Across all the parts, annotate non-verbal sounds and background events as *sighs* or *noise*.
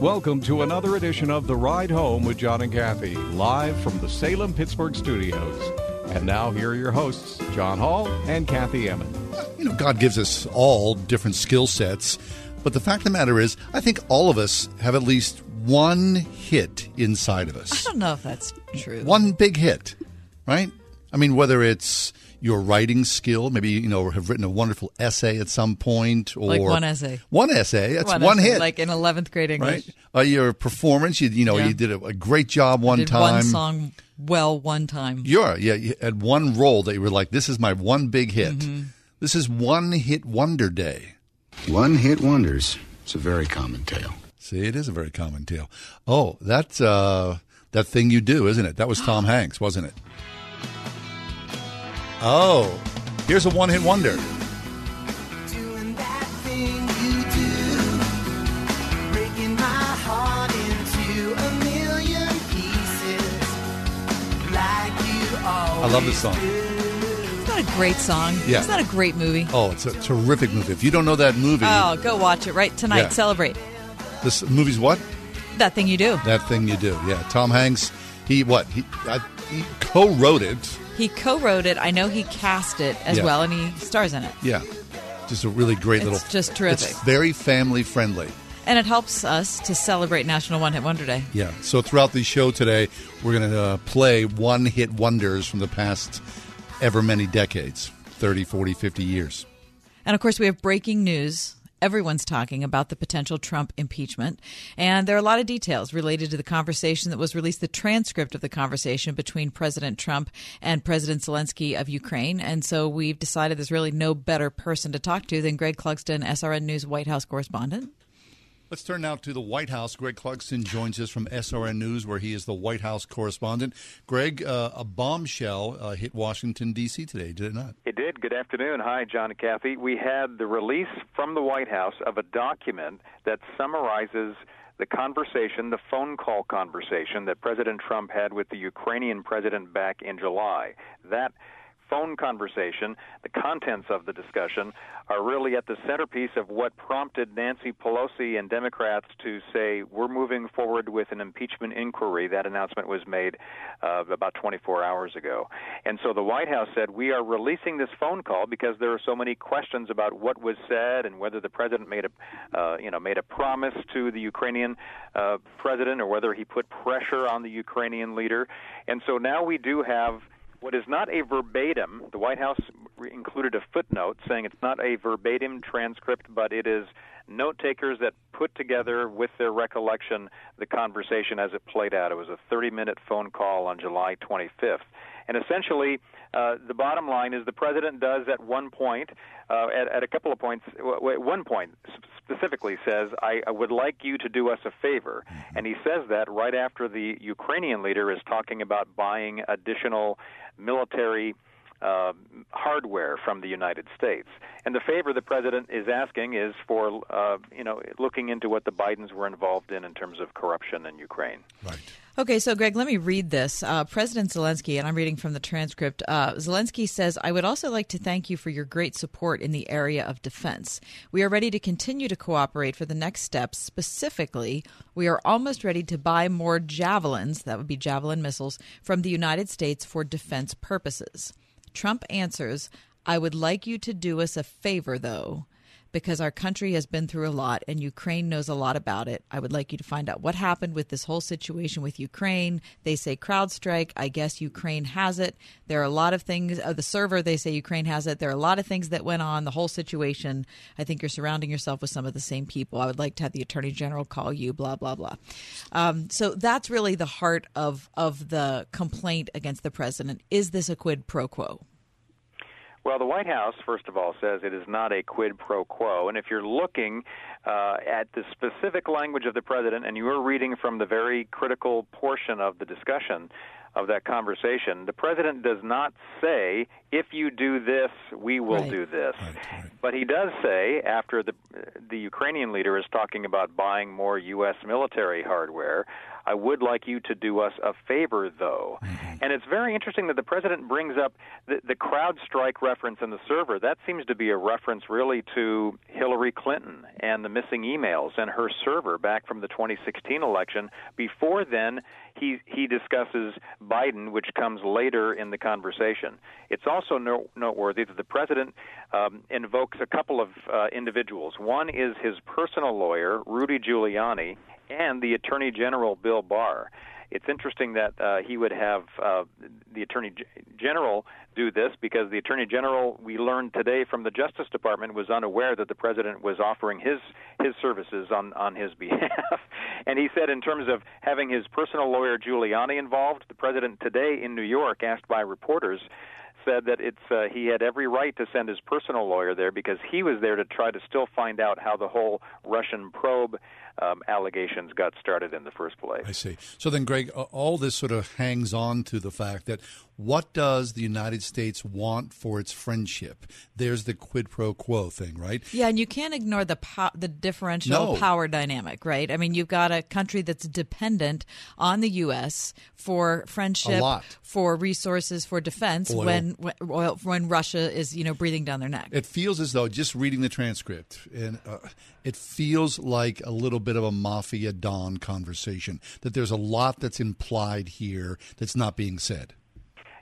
Welcome to another edition of The Ride Home with John and Kathy, live from the Salem Pittsburgh studios. And now, here are your hosts, John Hall and Kathy Emmons. You know, God gives us all different skill sets, but the fact of the matter is, I think all of us have at least one hit inside of us. I don't know if that's true. One big hit, right? I mean, whether it's your writing skill, maybe you know, have written a wonderful essay at some point, or Like one essay. One essay. That's one, essay, hit, like in eleventh grade English. right? Uh, your performance, you you know, Yeah. you did a, a great job one Did time. one song well one time. You're yeah, you had one role that you were like, this is my one big hit. Mm-hmm. This is one hit wonder day. One hit wonders. It's a very common tale. See, it is a very common tale. Oh, that's uh, that thing you do, isn't it? That was Tom *gasps* Hanks, wasn't it? Oh, here's a one hit wonder. Doing that thing you do, breaking my heart into a million pieces, like you I love this song. It's not a great song? Yeah. Isn't a great movie? Oh, it's a terrific movie. If you don't know that movie, Oh, go watch it right tonight. Yeah. Celebrate this movie's what? that thing you do. That thing you do. Yeah, Tom Hanks. He what? He, I, he co-wrote it. He co-wrote it. I know he cast it as Yeah. well, and he stars in it. Yeah, just a really great It's little. just terrific. It's very family friendly. And it helps us to celebrate National One Hit Wonder Day. Yeah. So throughout the show today, we're going to uh, play one hit wonders from the past ever many decades 30, 40, 50 years. And of course, we have breaking news. Everyone's talking about the potential Trump impeachment. And there are a lot of details related to the conversation that was released, the transcript of the conversation between President Trump and President Zelensky of Ukraine. And so we've decided there's really no better person to talk to than Greg Clugston, SRN News White House correspondent. Let's turn now to the White House. Greg Clugston joins us from SRN News, where he is the White House correspondent. Greg, uh, a bombshell uh, hit Washington, D.C. today, did it not? It did. Good afternoon. Hi, John and Kathy. We had the release from the White House of a document that summarizes the conversation, the phone call conversation that President Trump had with the Ukrainian president back in July. That phone conversation, the contents of the discussion, are really at the centerpiece of what prompted Nancy Pelosi and Democrats to say, we're moving forward with an impeachment inquiry. That announcement was made uh, about 24 hours ago. And so the White House said, we are releasing this phone call because there are so many questions about what was said and whether the president made a, uh, you know, made a promise to the Ukrainian uh, president or whether he put pressure on the Ukrainian leader. And so now we do have what is not a verbatim, the White House included a footnote saying it's not a verbatim transcript, but it is note takers that put together with their recollection the conversation as it played out. It was a 30 minute phone call on July 25th. And essentially, uh, the bottom line is the president does at one point, uh, at, at a couple of points, w- at one point specifically says, I, I would like you to do us a favor. And he says that right after the Ukrainian leader is talking about buying additional military uh, hardware from the United States. And the favor the president is asking is for, uh, you know, looking into what the Bidens were involved in in terms of corruption in Ukraine. Right. Okay, so Greg, let me read this. Uh, President Zelensky, and I'm reading from the transcript. Uh, Zelensky says, I would also like to thank you for your great support in the area of defense. We are ready to continue to cooperate for the next steps. Specifically, we are almost ready to buy more javelins, that would be javelin missiles, from the United States for defense purposes. Trump answers, I would like you to do us a favor, though. Because our country has been through a lot and Ukraine knows a lot about it. I would like you to find out what happened with this whole situation with Ukraine. They say CrowdStrike. I guess Ukraine has it. There are a lot of things. Uh, the server, they say Ukraine has it. There are a lot of things that went on, the whole situation. I think you're surrounding yourself with some of the same people. I would like to have the Attorney General call you, blah, blah, blah. Um, so that's really the heart of, of the complaint against the president. Is this a quid pro quo? Well, the White House, first of all, says it is not a quid pro quo. And if you're looking uh, at the specific language of the president and you are reading from the very critical portion of the discussion of that conversation, the president does not say, if you do this, we will Right. do this. But he does say, after the, the Ukrainian leader is talking about buying more U.S. military hardware, I would like you to do us a favor, though. And it's very interesting that the president brings up the, the CrowdStrike reference in the server. That seems to be a reference really to Hillary Clinton and the missing emails and her server back from the 2016 election. Before then, he he discusses Biden, which comes later in the conversation. It's also no, noteworthy that the president um, invokes a couple of uh, individuals. One is his personal lawyer, Rudy Giuliani, and the Attorney General, Bill Barr. It's interesting that uh, he would have uh, the Attorney General do this because the Attorney General, we learned today from the Justice Department, was unaware that the President was offering his his services on on his *laughs* behalf. and he said, in terms of having his personal lawyer Giuliani involved, the President today in New York, asked by reporters, said that it's uh, he had every right to send his personal lawyer there because he was there to try to still find out how the whole Russian probe um, allegations got started in the first place. I see. So then, Greg, all this sort of hangs on to the fact that what does the United States want for its friendship? There's the quid pro quo thing, right? Yeah, and you can't ignore the po- the differential No. power dynamic, right? I mean, you've got a country that's dependent on the U.S. for friendship, for resources, for defense Oil. when when, oil, when Russia is you know breathing down their neck. It feels as though just reading the transcript, and uh, it feels like a little bit of a mafia don conversation. That there's a lot that's implied here that's not being said.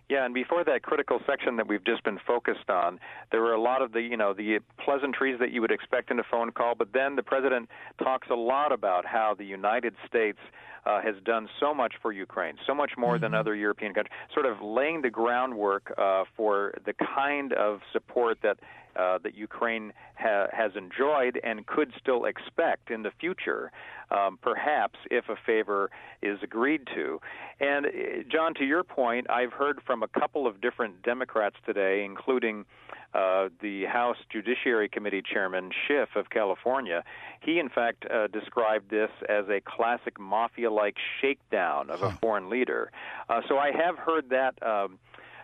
Yeah, and before that critical section that we've just been focused on, there were a lot of the you know the pleasantries that you would expect in a phone call. But then the president talks a lot about how the United States uh, has done so much for Ukraine, so much more than other European countries, sort of laying the groundwork uh, for the kind of support that uh, that Ukraine ha- has enjoyed and could still expect in the future, um, perhaps if a favor is agreed to. And uh, John, to your point, I've heard from a couple of different Democrats today, including uh, the House Judiciary Committee Chairman Schiff of California. He, in fact, uh, described this as a classic mafia-like shakedown of a foreign leader. Uh, so I have heard that. Um,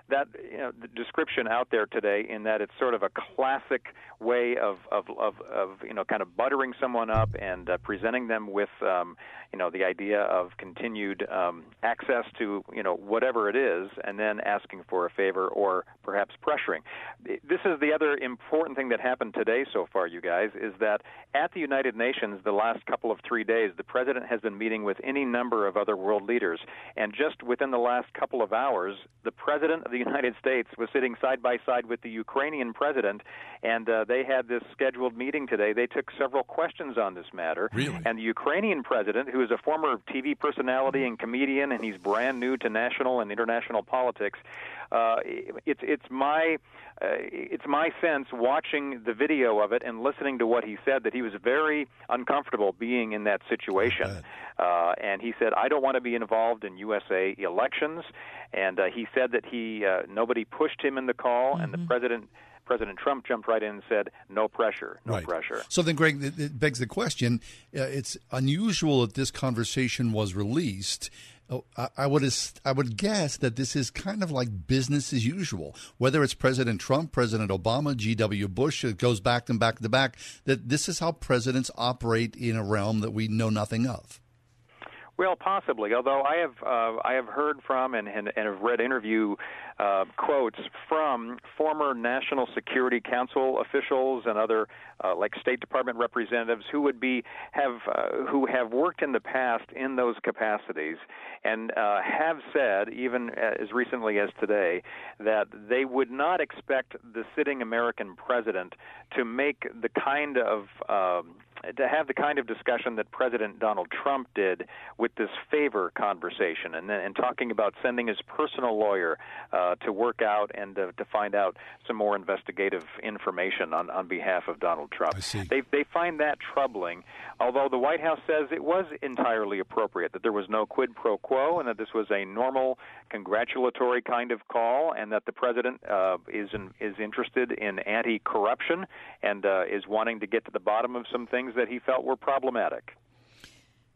that you know, description out there today in that it's sort of a classic way of of of, of you know kind of buttering someone up and uh, presenting them with um, you know the idea of continued um, access to you know whatever it is and then asking for a favor or perhaps pressuring. This is the other important thing that happened today so far, you guys, is that at the United Nations the last couple of three days, the president has been meeting with any number of other world leaders, and just within the last couple of hours, the president of the United States was sitting side by side with the Ukrainian president, and uh, they had this scheduled meeting today. They took several questions on this matter, Really? and the Ukrainian president, who is a former TV personality and comedian, and he's brand new to national and international politics. Uh, it's it's my uh, it's my sense watching the video of it and listening to what he said that he was very uncomfortable being in that situation. Uh, and he said, "I don't want to be involved in USA elections." And uh, he said that he uh, nobody pushed him in the call, and the president. President Trump jumped right in and said, "No pressure, no right. pressure." So then, Greg, it, it begs the question: uh, It's unusual that this conversation was released. Oh, I, would I would guess that this is kind of like business as usual. Whether it's President Trump, President Obama, G.W. Bush, it goes back and back to back. That this is how presidents operate in a realm that we know nothing of. Well, possibly. Although I have uh, I have heard from and, and, and have read interview uh, quotes from former National Security Council officials and other uh, like State Department representatives who would be have uh, who have worked in the past in those capacities and uh, have said even as recently as today that they would not expect the sitting American president to make the kind of um, to have the kind of discussion that President Donald Trump did with this favor conversation and, and talking about sending his personal lawyer uh, to work out and uh, to find out some more investigative information on, on behalf of Donald Trump. They, they find that troubling, although the White House says it was entirely appropriate, that there was no quid pro quo, and that this was a normal congratulatory kind of call, and that the president uh, is, in, is interested in anti corruption and uh, is wanting to get to the bottom of some things that he felt were problematic.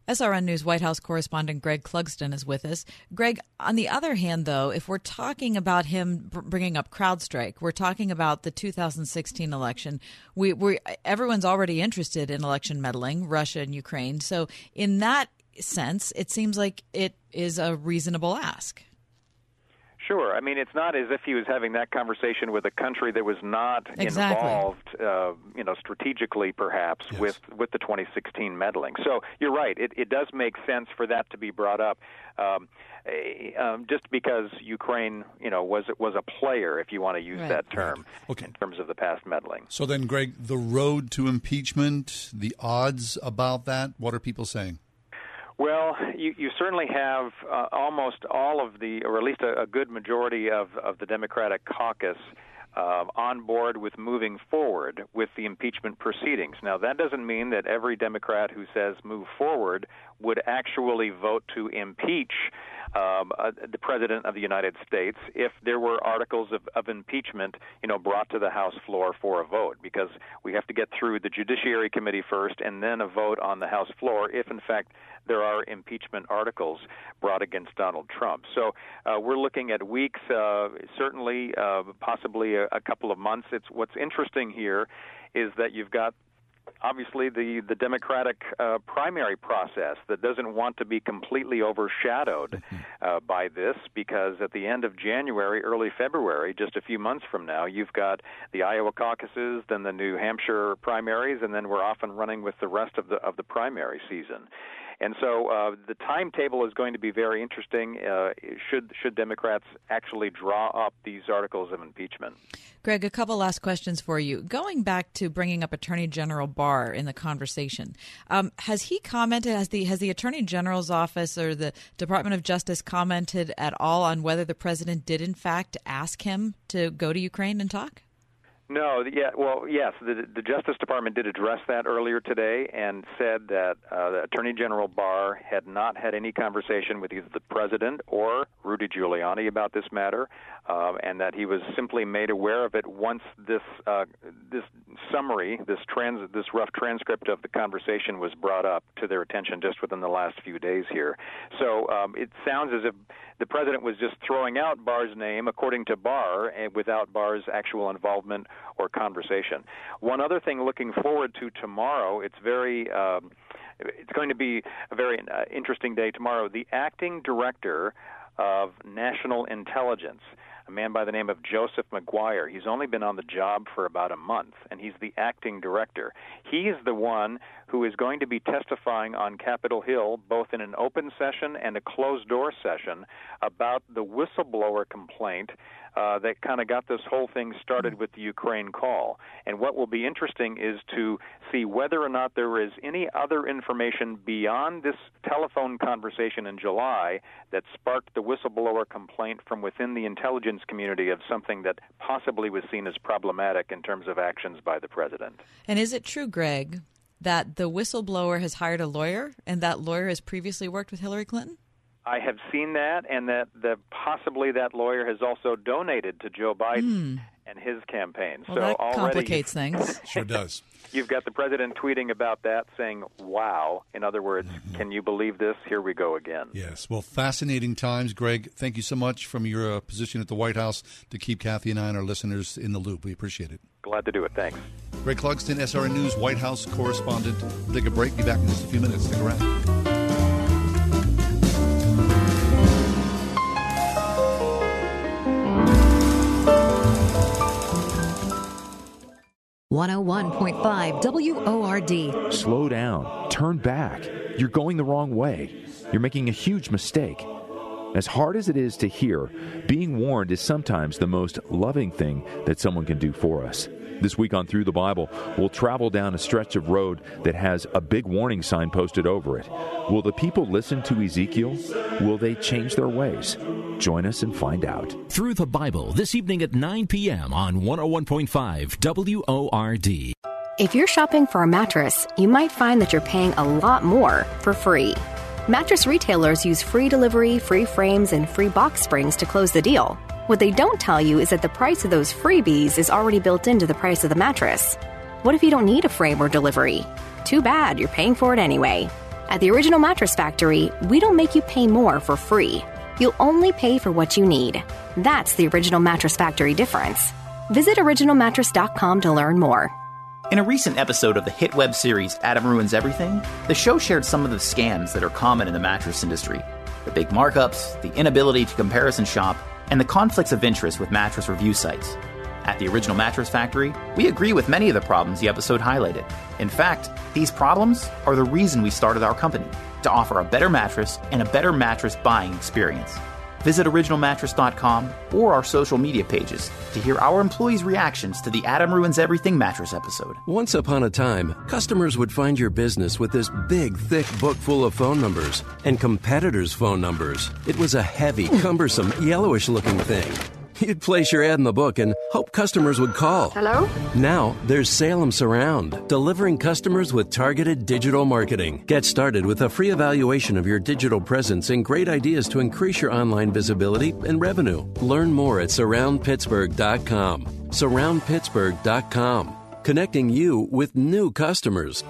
SRN News White House correspondent Greg Clugston is with us. Greg, on the other hand, though, if we're talking about him bringing up CrowdStrike, we're talking about the 2016 election. We, we everyone's already interested in election meddling, Russia and Ukraine. So, in that sense, it seems like it is a reasonable ask. Sure. I mean, it's not as if he was having that conversation with a country that was not exactly. involved, uh, you know, strategically perhaps Yes. with with the 2016 meddling. So you're right. It, it does make sense for that to be brought up, um, eh, um, just because Ukraine, you know, was was a player, if you want to use Right. that term, Okay. in terms of the past meddling. So then, Greg, the road to impeachment, the odds about that, what are people saying? Well, you, you certainly have uh, almost all of the, or at least a, a good majority of, of the Democratic caucus uh, on board with moving forward with the impeachment proceedings. Now, that doesn't mean that every Democrat who says move forward would actually vote to impeach um, uh, the President of the United States if there were articles of, of impeachment, you know, brought to the House floor for a vote, because we have to get through the Judiciary Committee first and then a vote on the House floor if, in fact, there are impeachment articles brought against Donald Trump. So uh, we're looking at weeks, uh, certainly, uh, possibly a, a couple of months. It's what's interesting here is that you've got obviously the the Democratic uh, primary process that doesn't want to be completely overshadowed *laughs* uh, by this because at the end of January, early February, just a few months from now, you've got the Iowa caucuses, then the New Hampshire primaries, and then we're off and running with the rest of the of the primary season. And so uh, the timetable is going to be very interesting. Uh, should should Democrats actually draw up these articles of impeachment? Greg, a couple last questions for you. Going back to bringing up Attorney General Barr in the conversation, um, has he commented? Has the has the Attorney General's office or the Department of Justice commented at all on whether the president did in fact ask him to go to Ukraine and talk? No, yeah, well, yes, the, the Justice Department did address that earlier today and said that uh, the Attorney General Barr had not had any conversation with either the President or Rudy Giuliani about this matter, uh, and that he was simply made aware of it once this uh, this summary, this trans, this rough transcript of the conversation was brought up to their attention just within the last few days here. So um, it sounds as if the president was just throwing out Barr's name, according to Barr, and without Barr's actual involvement or conversation. One other thing, looking forward to tomorrow, it's very. Um, it's going to be a very uh, interesting day tomorrow. The acting director of National Intelligence, a man by the name of Joseph Maguire. He's only been on the job for about a month, and he's the acting director. He is the one who is going to be testifying on Capitol Hill, both in an open session and a closed door session, about the whistleblower complaint uh, that kind of got this whole thing started with the Ukraine call. And what will be interesting is to see whether or not there is any other information beyond this telephone conversation in July that sparked the whistleblower complaint from within the intelligence community of something that possibly was seen as problematic in terms of actions by the president. And is it true, Greg, that the whistleblower has hired a lawyer and that lawyer has previously worked with Hillary Clinton? I have seen that, and that the possibly that lawyer has also donated to Joe Biden and his campaign. Well, so that already complicates *laughs* things. Sure does. You've got the president tweeting about that, saying, "Wow!" In other words, can you believe this? Here we go again. Yes. Well, fascinating times, Greg. Thank you so much from your uh, position at the White House to keep Kathy and I and our listeners in the loop. We appreciate it. Glad to do it. Thanks. Greg Clugston, SRN News White House correspondent. We'll take a break. Be back in just a few minutes. Stick around. 101.5 WORD. Slow down. Turn back. You're going the wrong way. You're making a huge mistake. As hard as it is to hear, being warned is sometimes the most loving thing that someone can do for us. This week on Through the Bible, we'll travel down a stretch of road that has a big warning sign posted over it. Will the people listen to Ezekiel? Will they change their ways? Join us and find out. Through the Bible this evening at 9 p.m. on 101.5 WORD. If you're shopping for a mattress, you might find that you're paying a lot more for free. Mattress retailers use free delivery, free frames, and free box springs to close the deal. What they don't tell you is that the price of those freebies is already built into the price of the mattress. What if you don't need a frame or delivery? Too bad, you're paying for it anyway. At the Original Mattress Factory, we don't make you pay more for free. You'll only pay for what you need. That's the Original Mattress Factory difference. Visit originalmattress.com to learn more. In a recent episode of the hit web series Adam Ruins Everything, the show shared some of the scams that are common in the mattress industry the big markups, the inability to comparison shop, and the conflicts of interest with mattress review sites. At the Original Mattress Factory, we agree with many of the problems the episode highlighted. In fact, these problems are the reason we started our company to offer a better mattress and a better mattress buying experience. Visit originalmattress.com or our social media pages to hear our employees' reactions to the Adam Ruins Everything mattress episode. Once upon a time, customers would find your business with this big, thick book full of phone numbers and competitors' phone numbers. It was a heavy, cumbersome, yellowish looking thing. You'd place your ad in the book and hope customers would call. Hello? Now, there's Salem Surround, delivering customers with targeted digital marketing. Get started with a free evaluation of your digital presence and great ideas to increase your online visibility and revenue. Learn more at surroundpittsburgh.com. Surroundpittsburgh.com, connecting you with new customers.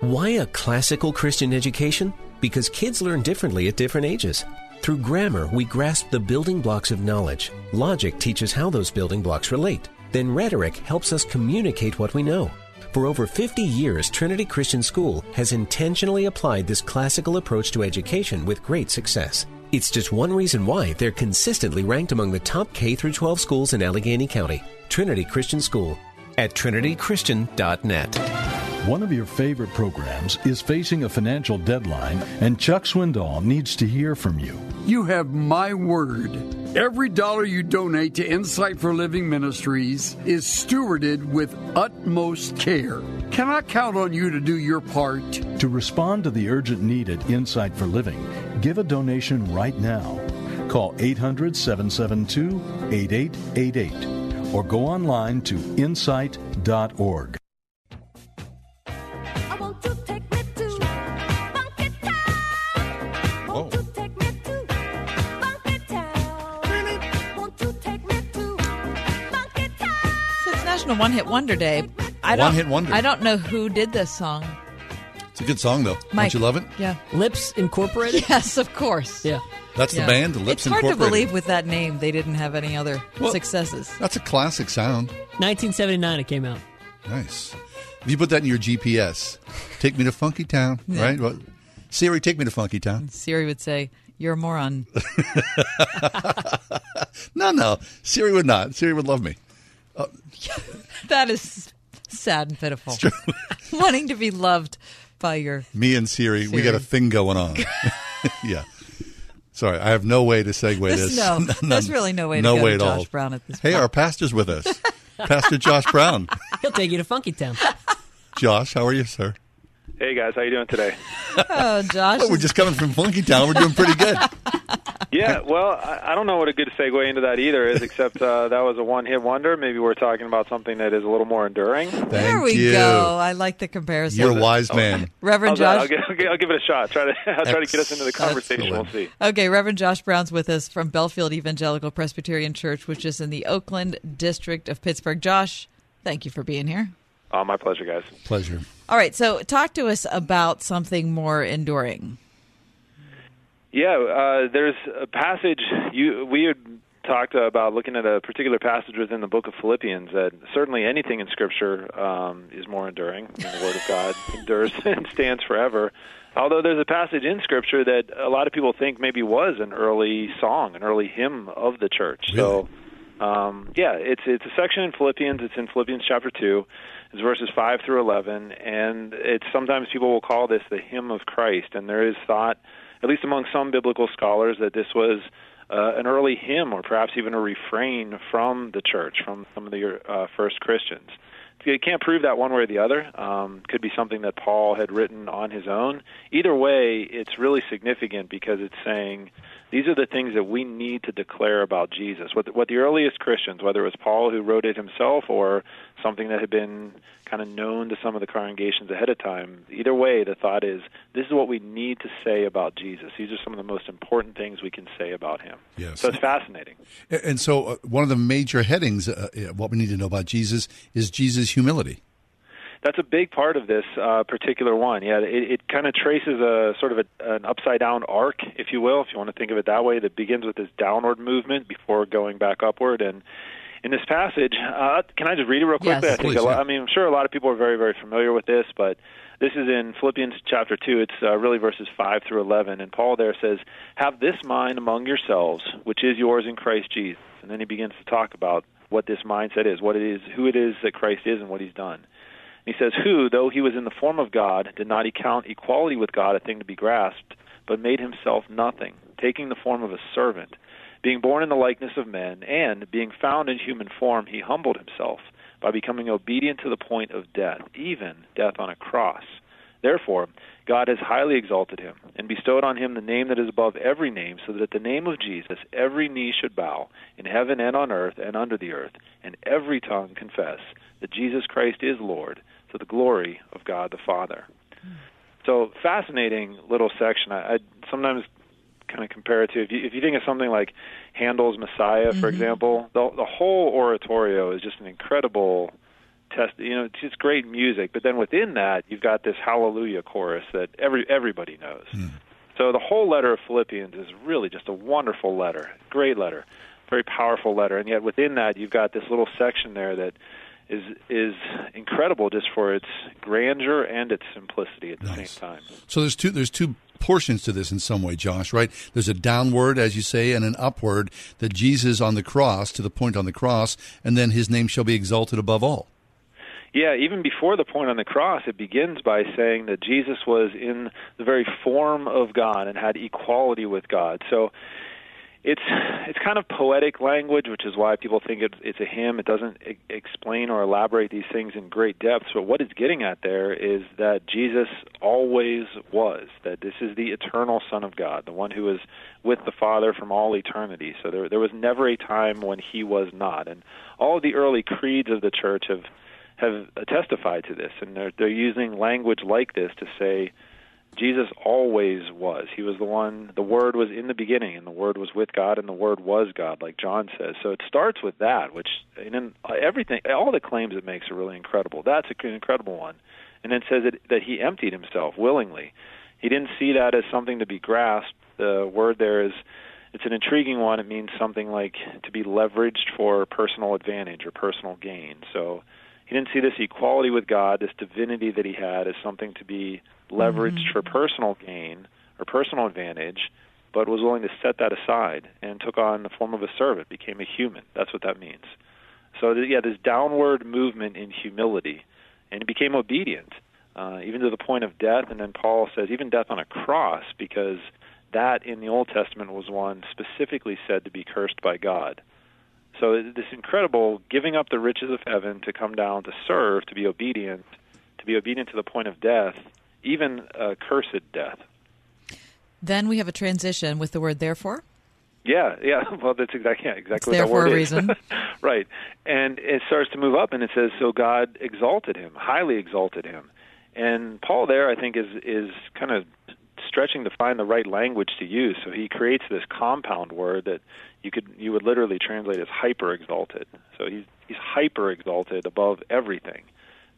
Why a classical Christian education? Because kids learn differently at different ages. Through grammar, we grasp the building blocks of knowledge. Logic teaches how those building blocks relate. Then rhetoric helps us communicate what we know. For over 50 years, Trinity Christian School has intentionally applied this classical approach to education with great success. It's just one reason why they're consistently ranked among the top K 12 schools in Allegheny County. Trinity Christian School at trinitychristian.net. One of your favorite programs is facing a financial deadline, and Chuck Swindoll needs to hear from you. You have my word. Every dollar you donate to Insight for Living Ministries is stewarded with utmost care. Can I count on you to do your part? To respond to the urgent need at Insight for Living, give a donation right now. Call 800 772 8888 or go online to insight.org. So it's National One Hit Wonder Day. I don't, One Hit Wonder. I don't know who did this song. It's a good song, though. Mike. Don't you love it? Yeah. Lipps Incorporated? Yes, of course. Yeah. That's Yeah. the band, Lipps It's hard to believe with that name they didn't have any other Well- successes. That's a classic sound. 1979 it came out. Nice. If you put that in your GPS, take me to Funky Town, Yeah. right? What? Siri, take me to Funky Town. Siri would say, "You're a moron." *laughs* No, no. Siri would not. Siri would love me. Uh, *laughs* that is sad and pitiful. *laughs* Wanting to be loved by your Me and Siri, we got a thing going on. yeah. Sorry, I have no way to segue There's this. no- *laughs* there's really no way to no go way to at Josh all. Brown at this Hey, point. our pastor's with us. Pastor Josh Brown. *laughs* He'll take you to Funky Town. Josh, how are you, sir? Hey guys, how you doing today? Oh, *laughs* Josh. Well, we're just coming from Funky Town. We're doing pretty good. Yeah, well, I, I don't know what a good segue into that either is, *laughs* except uh, that was a one-hit wonder. Maybe we're talking about something that is a little more enduring. there we go. I like the comparison. You're a wise man. *laughs* Reverend How's? Josh. I'll, give, I'll, give, I'll give it a shot. Try to *laughs* I'll try to get us into the conversation. We'll see. Okay, Reverend Josh Brown's with us from Bellefield Evangelical Presbyterian Church, which is in the Oakland district of Pittsburgh. Josh, thank you for being here. Oh, my pleasure, guys. Pleasure. All right, so talk to us about something more enduring. Yeah, uh, there's a passage you we had talked about looking at a particular passage within the book of Philippians that certainly anything in Scripture um, is more enduring. The Word of God *laughs* endures *laughs* and stands forever. Although there's a passage in Scripture that a lot of people think maybe was an early song, an early hymn of the church. So Um, yeah, it's it's a section in Philippians. It's in Philippians chapter two. It's verses five through eleven, and it's sometimes people will call this the hymn of Christ. And there is thought, at least among some biblical scholars, that this was uh, an early hymn or perhaps even a refrain from the church, from some of the uh, first Christians. You can't prove that one way or the other. Um, could be something that Paul had written on his own. Either way, it's really significant because it's saying these are the things that we need to declare about Jesus. What, what the earliest Christians, whether it was Paul who wrote it himself or something that had been kind of known to some of the congregations ahead of time, either way, the thought is this is what we need to say about Jesus. These are some of the most important things we can say about him. Yes. So it's fascinating. And so, uh, one of the major headings, uh, uh, what we need to know about Jesus, is Jesus' humility. That's a big part of this uh, particular one. Yeah, it, it kind of traces a sort of a, an upside down arc, if you will, if you want to think of it that way, that begins with this downward movement before going back upward. And in this passage, uh, can I just read it real quickly? Yes. I think Please, a lot. I mean, I'm sure a lot of people are very, very familiar with this, but this is in Philippians chapter 2. It's uh, really verses 5 through 11. And Paul there says, Have this mind among yourselves, which is yours in Christ Jesus. And then he begins to talk about what this mindset is, what it is, who it is that Christ is, and what he's done. He says, Who, though he was in the form of God, did not account equality with God a thing to be grasped, but made himself nothing, taking the form of a servant. Being born in the likeness of men, and being found in human form, he humbled himself by becoming obedient to the point of death, even death on a cross. Therefore, God has highly exalted him, and bestowed on him the name that is above every name, so that at the name of Jesus every knee should bow, in heaven and on earth and under the earth, and every tongue confess that Jesus Christ is Lord, to the glory of God the Father. So fascinating little section. I, I sometimes kind of compare it to if you if you think of something like Handel's Messiah, for mm-hmm. example, the the whole oratorio is just an incredible test. You know, it's just great music. But then within that, you've got this Hallelujah chorus that every everybody knows. Hmm. So the whole letter of Philippians is really just a wonderful letter, great letter, very powerful letter, and yet within that you've got this little section there that is is incredible just for its grandeur and its simplicity at the same time. So there's two there's two portions to this in some way, Josh, right? There's a downward, as you say, and an upward that Jesus on the cross, to the point on the cross, and then his name shall be exalted above all. Yeah, even before the point on the cross, it begins by saying that Jesus was in the very form of God and had equality with God. So it's it's kind of poetic language, which is why people think it's, it's a hymn. It doesn't e- explain or elaborate these things in great depth. But what it's getting at there is that Jesus always was. That this is the eternal Son of God, the one who is with the Father from all eternity. So there there was never a time when he was not. And all of the early creeds of the church have have testified to this, and they're they're using language like this to say Jesus always was. He was the one, the Word was in the beginning, and the Word was with God, and the Word was God, like John says. So it starts with that, which, and then uh, everything, all the claims it makes are really incredible. That's an incredible one. And then says that, that He emptied Himself willingly. He didn't see that as something to be grasped. The word there is, it's an intriguing one. It means something like to be leveraged for personal advantage or personal gain. So he didn't see this equality with God, this divinity that he had, as something to be leveraged for personal gain or personal advantage, but was willing to set that aside and took on the form of a servant, became a human. That's what that means. So, yeah, this downward movement in humility, and he became obedient, uh, even to the point of death. And then Paul says, even death on a cross, because that in the Old Testament was one specifically said to be cursed by God. So this incredible giving up the riches of heaven to come down to serve, to be obedient, to be obedient to the point of death, even a cursed death. Then we have a transition with the word therefore. Yeah, yeah. *laughs* Well, that's exactly yeah, exactly It's there for word a is. reason. *laughs* right, and it starts to move up, and it says, "So God exalted him, highly exalted him." And Paul there, I think, is is kind of stretching to find the right language to use. So he creates this compound word that you could you would literally translate as hyper exalted. So he's he's hyper exalted above everything.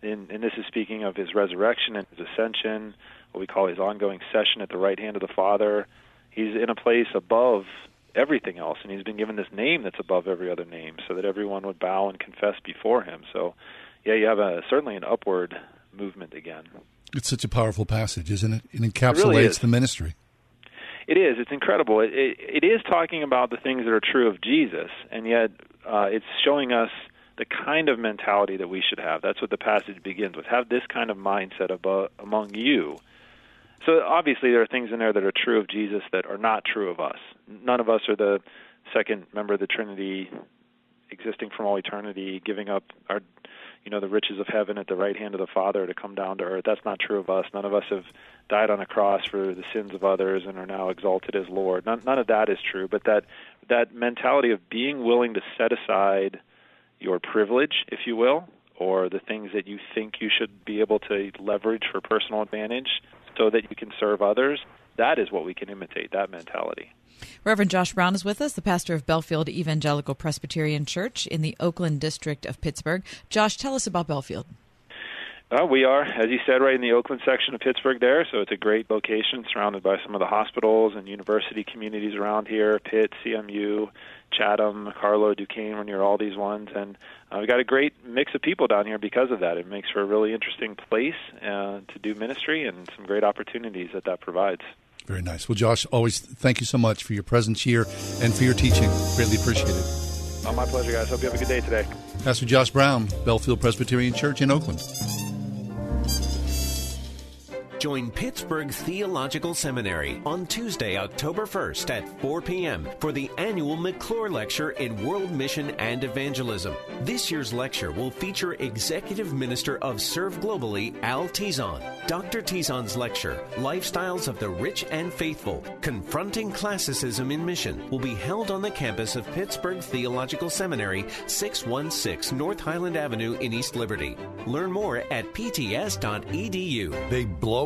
And, and this is speaking of his resurrection and his ascension, what we call his ongoing session at the right hand of the Father. He's in a place above everything else, and he's been given this name that's above every other name, so that everyone would bow and confess before him. So, yeah, you have a certainly an upward movement again. It's such a powerful passage, isn't it? It really encapsulates is. the ministry. It is. It's incredible. It, it, it is talking about the things that are true of Jesus, and yet uh, it's showing us the kind of mentality that we should have. That's what the passage begins with. Have this kind of mindset about, among you. So obviously there are things in there that are true of Jesus that are not true of us. None of us are the second member of the Trinity existing from all eternity, giving up our you know the riches of heaven at the right hand of the Father to come down to earth. That's not true of us. None of us have died on a cross for the sins of others and are now exalted as Lord. None, none of that is true. But that that mentality of being willing to set aside your privilege, if you will, or the things that you think you should be able to leverage for personal advantage, so that you can serve others. That is what we can imitate. That mentality. Reverend Josh Brown is with us, the pastor of Bellefield Evangelical Presbyterian Church in the Oakland district of Pittsburgh. Josh, tell us about Bellefield. Uh, we are, as you said, right in the Oakland section of Pittsburgh there, so it's a great location surrounded by some of the hospitals and university communities around here Pitt, CMU, Chatham, Carlow, Duquesne, we're near all these ones. And uh, we've got a great mix of people down here because of that. It makes for a really interesting place uh, to do ministry and some great opportunities that that provides. Very nice. Well, Josh, always thank you so much for your presence here and for your teaching. Greatly appreciate it. Oh, my pleasure, guys. Hope you have a good day today. Pastor Josh Brown, Bellefield Presbyterian Church in Oakland. Join Pittsburgh Theological Seminary on Tuesday, October 1st at 4 p.m. for the annual McClure Lecture in World Mission and Evangelism. This year's lecture will feature Executive Minister of Serve Globally, Al Tizon. Dr. Tizon's lecture, Lifestyles of the Rich and Faithful Confronting Classicism in Mission, will be held on the campus of Pittsburgh Theological Seminary, 616 North Highland Avenue in East Liberty. Learn more at pts.edu. They blow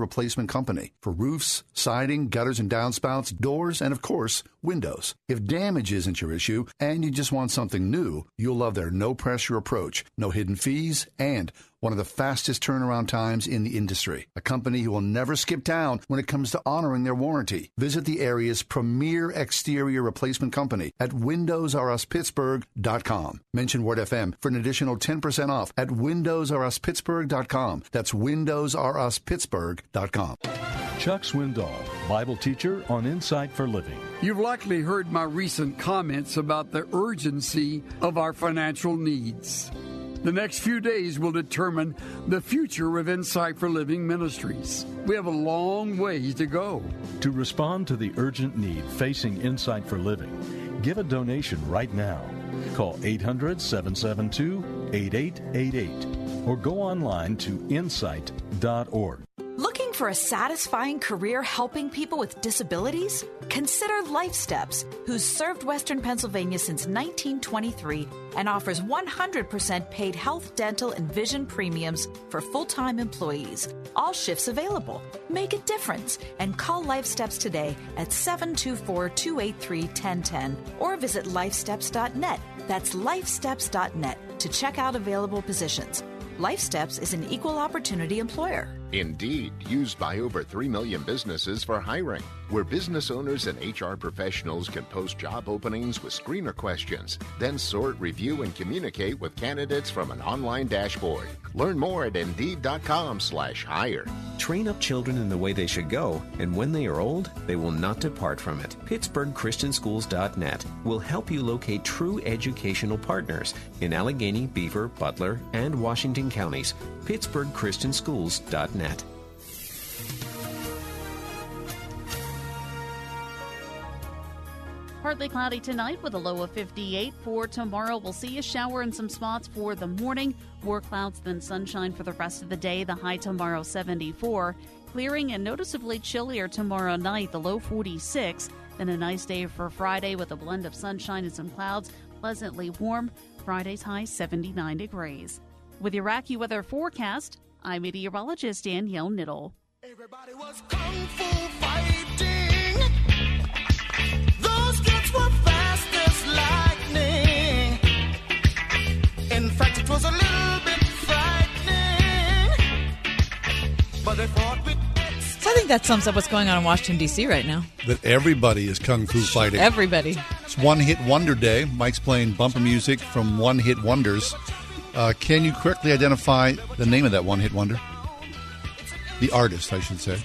replacement company for roofs, siding, gutters and downspouts, doors, and of course, windows. If damage isn't your issue and you just want something new, you'll love their no pressure approach, no hidden fees, and one of the fastest turnaround times in the industry. A company who will never skip town when it comes to honoring their warranty. Visit the area's premier exterior replacement company at WindowsRUsPittsburgh.com. Mention Word FM for an additional 10% off at WindowsRUsPittsburgh.com. That's WindowsRUsPittsburgh.com. Chuck Swindoll, Bible teacher on Insight for Living. You've likely heard my recent comments about the urgency of our financial needs. The next few days will determine the future of Insight for Living Ministries. We have a long ways to go. To respond to the urgent need facing Insight for Living, give a donation right now. Call 800 772 8888 or go online to insight.org. Looking for a satisfying career helping people with disabilities? Consider Life Steps, who's served Western Pennsylvania since 1923 and offers 100% paid health, dental, and vision premiums for full time employees. All shifts available. Make a difference and call Life Steps today at 724 283 1010 or visit lifesteps.net. That's lifesteps.net to check out available positions. Life Steps is an equal opportunity employer. Indeed, used by over 3 million businesses for hiring, where business owners and HR professionals can post job openings with screener questions, then sort, review, and communicate with candidates from an online dashboard. Learn more at Indeed.com/hire. Train up children in the way they should go, and when they are old, they will not depart from it. PittsburghChristianSchools.net will help you locate true educational partners in Allegheny, Beaver, Butler, and Washington counties. PittsburghChristianSchools.net. Partly cloudy tonight with a low of 58. For tomorrow, we'll see a shower in some spots for the morning. More clouds than sunshine for the rest of the day. The high tomorrow 74. Clearing and noticeably chillier tomorrow night, the low 46. Then a nice day for Friday with a blend of sunshine and some clouds. Pleasantly warm. Friday's high 79 degrees. With your AccuWeather forecast, I'm meteorologist Danielle Niddle. Everybody was kung fu fighting Bullets were fast as lightning. In fact, it was a little bit frightening. But they fought with So I think that sums up what's going on in Washington D.C. right now. That everybody is kung fu fighting. Everybody. It's One Hit Wonder Day. Mike's playing bumper music from One Hit Wonders. Uh, can you correctly identify the name of that One Hit Wonder? The artist, I should say.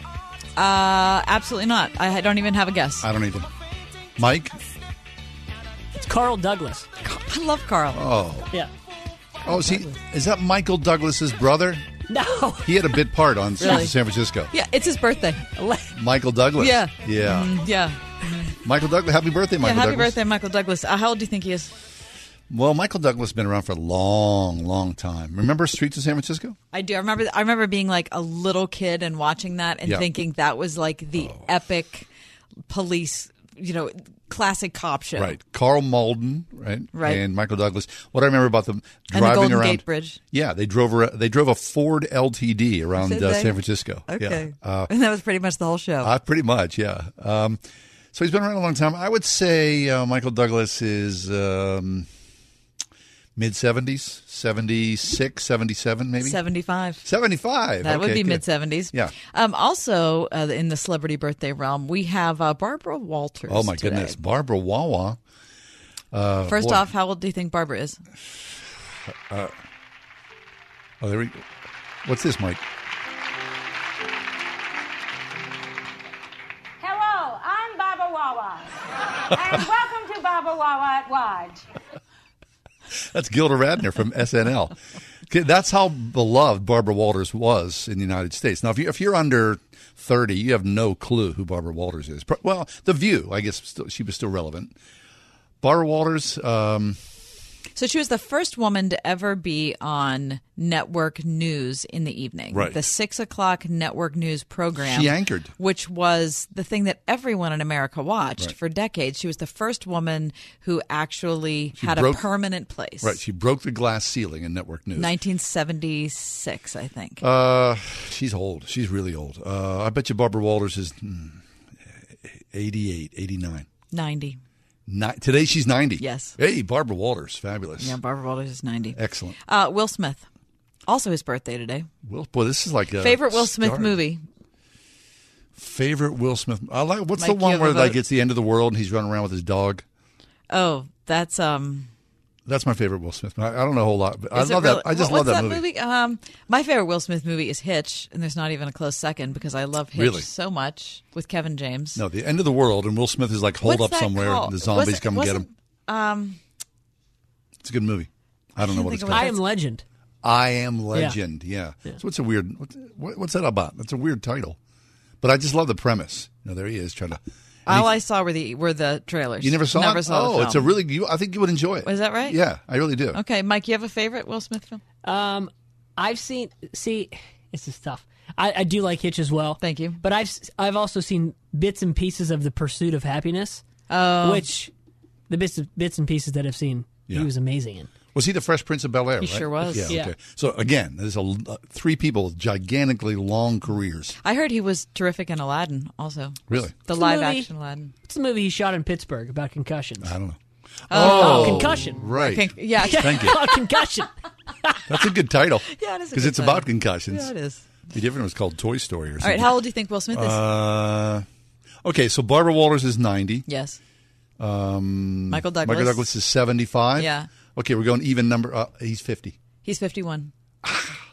Uh, absolutely not. I don't even have a guess. I don't even. Mike? It's Carl Douglas. I love Carl. Oh. Yeah. Oh, is he? Is that Michael Douglas's brother? No. He had a bit part on *laughs* Really? San Francisco. Yeah, it's his birthday. *laughs* Michael Douglas. Yeah. Yeah. Mm, yeah. Michael Douglas. Happy birthday, Michael yeah, happy Douglas. birthday, Michael Douglas. Uh, how old do you think he is? Well, Michael Douglas has been around for a long, long time. Remember Streets of San Francisco? I do. I remember. I remember being like a little kid and watching that and Yeah. thinking that was like the epic police, you know, classic cop show. Right. Karl Malden, right? Right. And Michael Douglas. What I remember about them And the driving Golden around Gate Bridge. Yeah, they drove around, they drove a Ford LTD around uh. San Francisco. Okay. Yeah. *laughs* Uh, and that was pretty much the whole show. uh, pretty much, yeah. Um, so he's been around a long time. I would say uh, Michael Douglas is um, mid 70s, 76, 77 maybe? 75. 75. That would be mid 70s. Yeah. Um, also, uh, in the celebrity birthday realm, we have uh, Barbara Walters. Oh, my today. goodness. Barbara Wawa. Uh, First boy. off, how old do you think Barbara is? Uh, oh, there we go. What's this, Mike? Hello, I'm Baba Wawa. *laughs* and welcome to barbara Wawa at Watch. *laughs* That's Gilda Radner from SNL. Okay, That's how beloved Barbara Walters was in the United States. Now, if, you, if you're under 30, you have no clue who Barbara Walters is. Well, The View, I guess still, she was still relevant. Barbara Walters, um, So she was the first woman to ever be on network news in the evening. Right. The six o'clock network news program. She anchored. Which was the thing that everyone in America watched Right. for decades. She was the first woman who actually She had broke- a permanent place. right, she broke the glass ceiling in network news. 1976, I think. Uh, she's old. She's really old. Uh, I bet you Barbara Walters is hmm, 88, 89. 90. Ni- today she's 90. Yes. Hey, Barbara Walters. Fabulous. Yeah, Barbara Walters is 90. Excellent. Uh, Will Smith. Also his birthday today. Will, boy, this is like a Favorite Will Smith star. movie? Favorite Will Smith. I like. What's Mike, the one where like vote? it's the end of the world and he's running around with his dog? Oh, that's um. That's my favorite Will Smith. I, I don't know a whole lot, but I Is it love really- that. I just what- love what's that movie. Um, my favorite Will Smith movie is Hitch, and there's not even a close second because I love Hitch Really? so much with Kevin James. No, the end of the world, and Will Smith is like holed up somewhere, called? and the zombies it- come and get him. Um, It's a good movie. I don't know what it's called. I am Legend. I am Legend. Yeah. So what's a weird? What's, what- what's that about? That's a weird title, but I just love the premise. You know, there he is trying to. And all he- I saw were the were the trailers. you never saw Never it? saw the oh, it's a really. You, I think you would enjoy it. Was that right? Yeah, I really do. Okay, Mike, you have a favorite Will Smith film? Um, I've seen. See, this is tough. I, I do like Hitch as well. Thank you. But I've I've also seen bits and pieces of The Pursuit of Happiness. Oh. which the bits bits and pieces that I've seen, Yeah. he was amazing in. Was he the Fresh Prince of Bel Air? He right? sure was. Yeah. Yeah. Okay. So again, there's a uh, three people with gigantically long careers. I heard he was terrific in Aladdin. Also, Really? the What's live movie- action Aladdin. What's the movie he shot in Pittsburgh about concussions? I don't know. Oh, concussion. Right. Con- *laughs* yeah. Thank you. About concussion. *laughs* That's a good title. *laughs* Yeah, it is Because it's title. about concussions. Yeah, it is. Be different. if It was called Toy Story or something. right, how old do you think Will Smith is? Uh, okay, so Barbara Walters is ninety. yes. Um, Michael Douglas. Michael Douglas is seventy-five. Yeah. Okay, we're going even number. Uh, he's fifty. He's 51.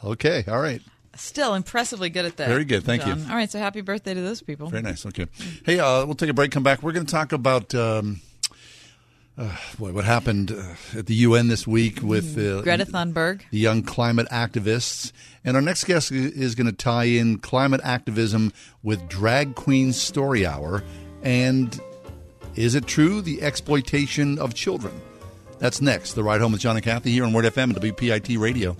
Okay. All right. Still impressively good at that. Very good. Thank you. All right, so happy birthday to those people. Very nice. Okay. Hey, uh, we'll take a break. Come back. We're going to talk about. Um, uh, boy, what happened uh, at the UN this week with uh, Greta Thunberg. the young climate activists. And our next guest is going to tie in climate activism with Drag Queen Story Hour. And is it true the exploitation of children? That's next. The Ride Home with John and Kathy here on Word FM and WPIT Radio.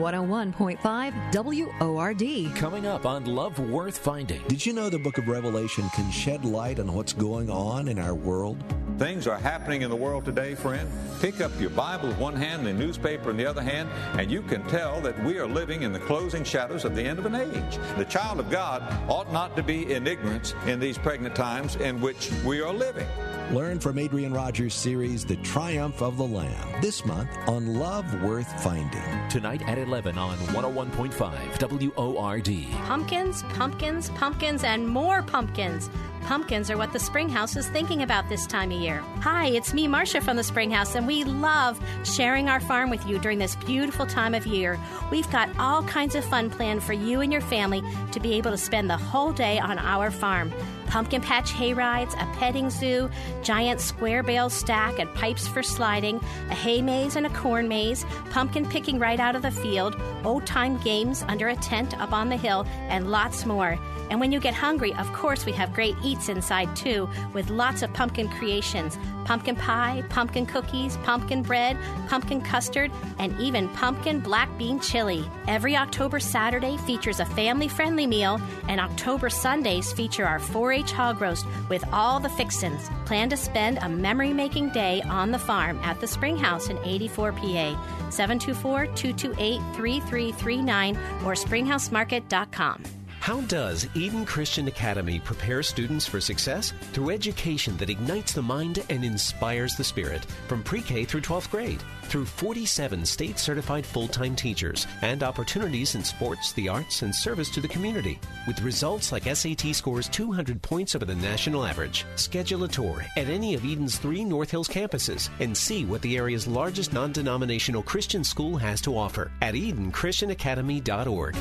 One hundred one point five WORD. Coming up on Love Worth Finding. Did you know the book of Revelation can shed light on what's going on in our world? things are happening in the world today, friend, pick up your Bible with one hand, the newspaper in the other hand, and you can tell that we are living in the closing shadows of the end of an age. The child of God ought not to be in ignorance in these pregnant times in which we are living. Learn from Adrian Rogers' series, The Triumph of the Lamb, this month on Love Worth Finding. Tonight at 11 on 101.5 WORD. Pumpkins, pumpkins, pumpkins, and more pumpkins. Pumpkins are what the Springhouse is thinking about this time of year. Hi, it's me, Marcia from the Springhouse, and we love sharing our farm with you during this beautiful time of year. We've got all kinds of fun planned for you and your family to be able to spend the whole day on our farm. Pumpkin patch hay rides, a petting zoo, giant square bale stack and pipes for sliding, a hay maze and a corn maze, pumpkin picking right out of the field, old time games under a tent up on the hill, and lots more. And when you get hungry, of course, we have great inside too, with lots of pumpkin creations pumpkin pie, pumpkin cookies, pumpkin bread, pumpkin custard, and even pumpkin black bean chili. Every October Saturday features a family friendly meal, and October Sundays feature our 4 H hog roast with all the fixins. Plan to spend a memory making day on the farm at the Springhouse in 84 PA. 724 228 3339 or springhousemarket.com. How does Eden Christian Academy prepare students for success? Through education that ignites the mind and inspires the spirit, from pre K through 12th grade, through 47 state certified full time teachers, and opportunities in sports, the arts, and service to the community. With results like SAT scores 200 points over the national average. Schedule a tour at any of Eden's three North Hills campuses and see what the area's largest non denominational Christian school has to offer at EdenChristianAcademy.org.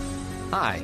Hi.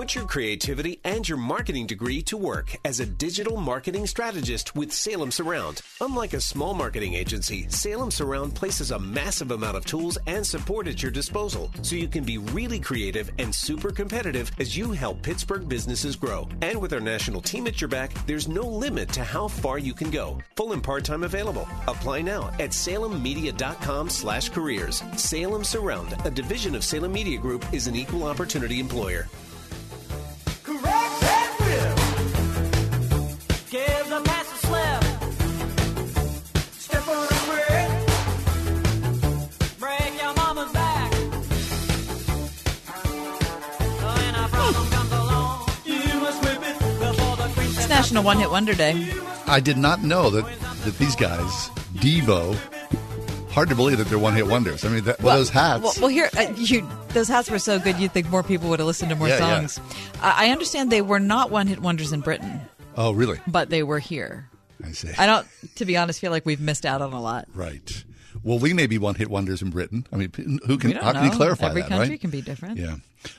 Put your creativity and your marketing degree to work as a digital marketing strategist with Salem Surround. Unlike a small marketing agency, Salem Surround places a massive amount of tools and support at your disposal so you can be really creative and super competitive as you help Pittsburgh businesses grow. And with our national team at your back, there's no limit to how far you can go. Full and part-time available. Apply now at salemmedia.com slash careers. Salem Surround, a division of Salem Media Group, is an equal opportunity employer. National One Hit Wonder Day. I did not know that, that these guys, Devo, hard to believe that they're one hit wonders. I mean, that, well, those hats. Well, well here, uh, you, those hats were so good you'd think more people would have listened to more Yeah, yeah. songs. Uh, I understand they were not one hit wonders in Britain, oh, really? but they were here. I see. I don't, to be honest, feel like we've missed out on a lot. Right. Well, we may be one hit wonders in Britain. I mean, who can how can you clarify Every that? Every country right? can be different. Yeah.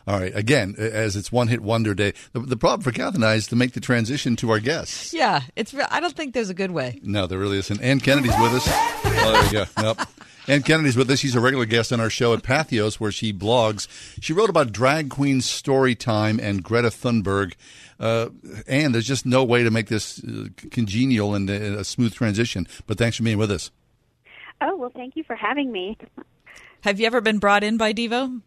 All right. Again, as it's one hit wonder day, the, the problem for Kath and I is to make the transition to our guests. Yeah, it's. I don't think there's a good way. No, there really isn't. Anne Kennedy's with us. Oh, there you go. Nope. Anne Kennedy's with us. She's a regular guest on our show at Patheos, where she blogs. She wrote about drag queen story time and Greta Thunberg. Uh, and there's just no way to make this uh, congenial and uh, a smooth transition. But thanks for being with us. Oh, well, thank you for having me. Have you ever been brought in by Devo?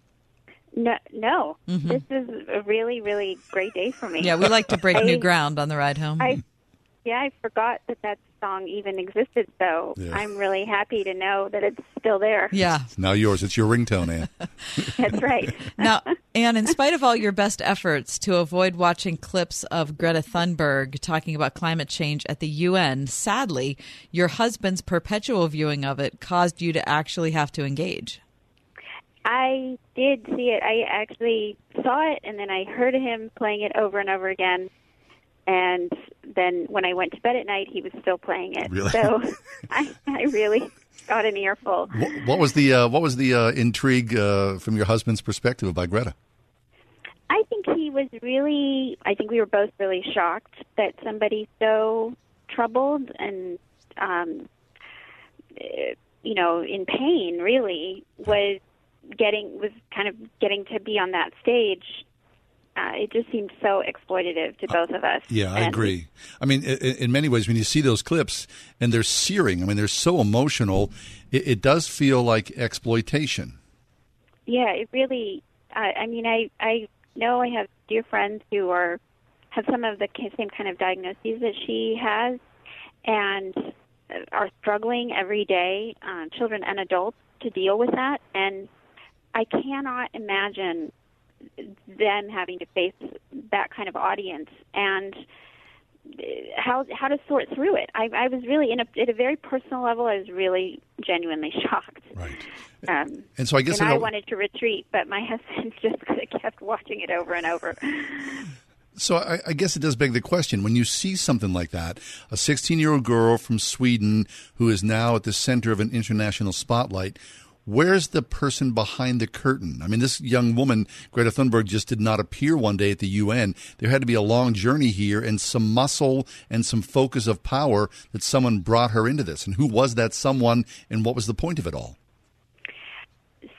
No, no. Mhm. this is a really, really great day for me. Yeah, we like to break I- new ground on the ride home. I, yeah, I forgot that that song even existed, so Yeah. I'm really happy to know that it's still there. yeah, It's now yours. It's your ringtone, Anne. *laughs* That's right. *laughs* now, Anne, in spite of all your best efforts to avoid watching clips of Greta Thunberg talking about climate change at the UN, sadly, your husband's perpetual viewing of it caused you to actually have to engage. I did see it. I actually saw it, and then I heard him playing it over and over again. And then when I went to bed at night, he was still playing it. Really? So *laughs* I, I really got an earful. What, what was the uh, what was the uh, intrigue uh, from your husband's perspective about Greta? I think he was really. I think we were both really shocked that somebody so troubled and, um, you know, in pain really was getting was kind of getting to be on that stage. Uh, it just seemed so exploitative to both of us. Yeah, I And- agree. I mean, in, in many ways, when you see those clips and they're searing, I mean, they're so emotional, it, it does feel like exploitation. Yeah, it really. Uh, I mean, I I know I have dear friends who are have some of the same kind of diagnoses that she has, and are struggling every day, uh, children and adults, to deal with that. And I cannot imagine them having to face that kind of audience and how how to sort through it. I, I was really in a at a very personal level. I was really genuinely *laughs* shocked. Right. Um, And so I guess and I all- wanted to retreat, but my *laughs* husband just *laughs* kept watching it over and over. So I, I guess it does beg the question: when you see something like that, a 16-year-old girl from Sweden who is now at the center of an international spotlight, where's the person behind the curtain? I mean, this young woman, Greta Thunberg, just did not appear one day at the UN. There had to be a long journey here and some muscle and some focus of power that someone brought her into this. And who was that someone? And what was the point of it all?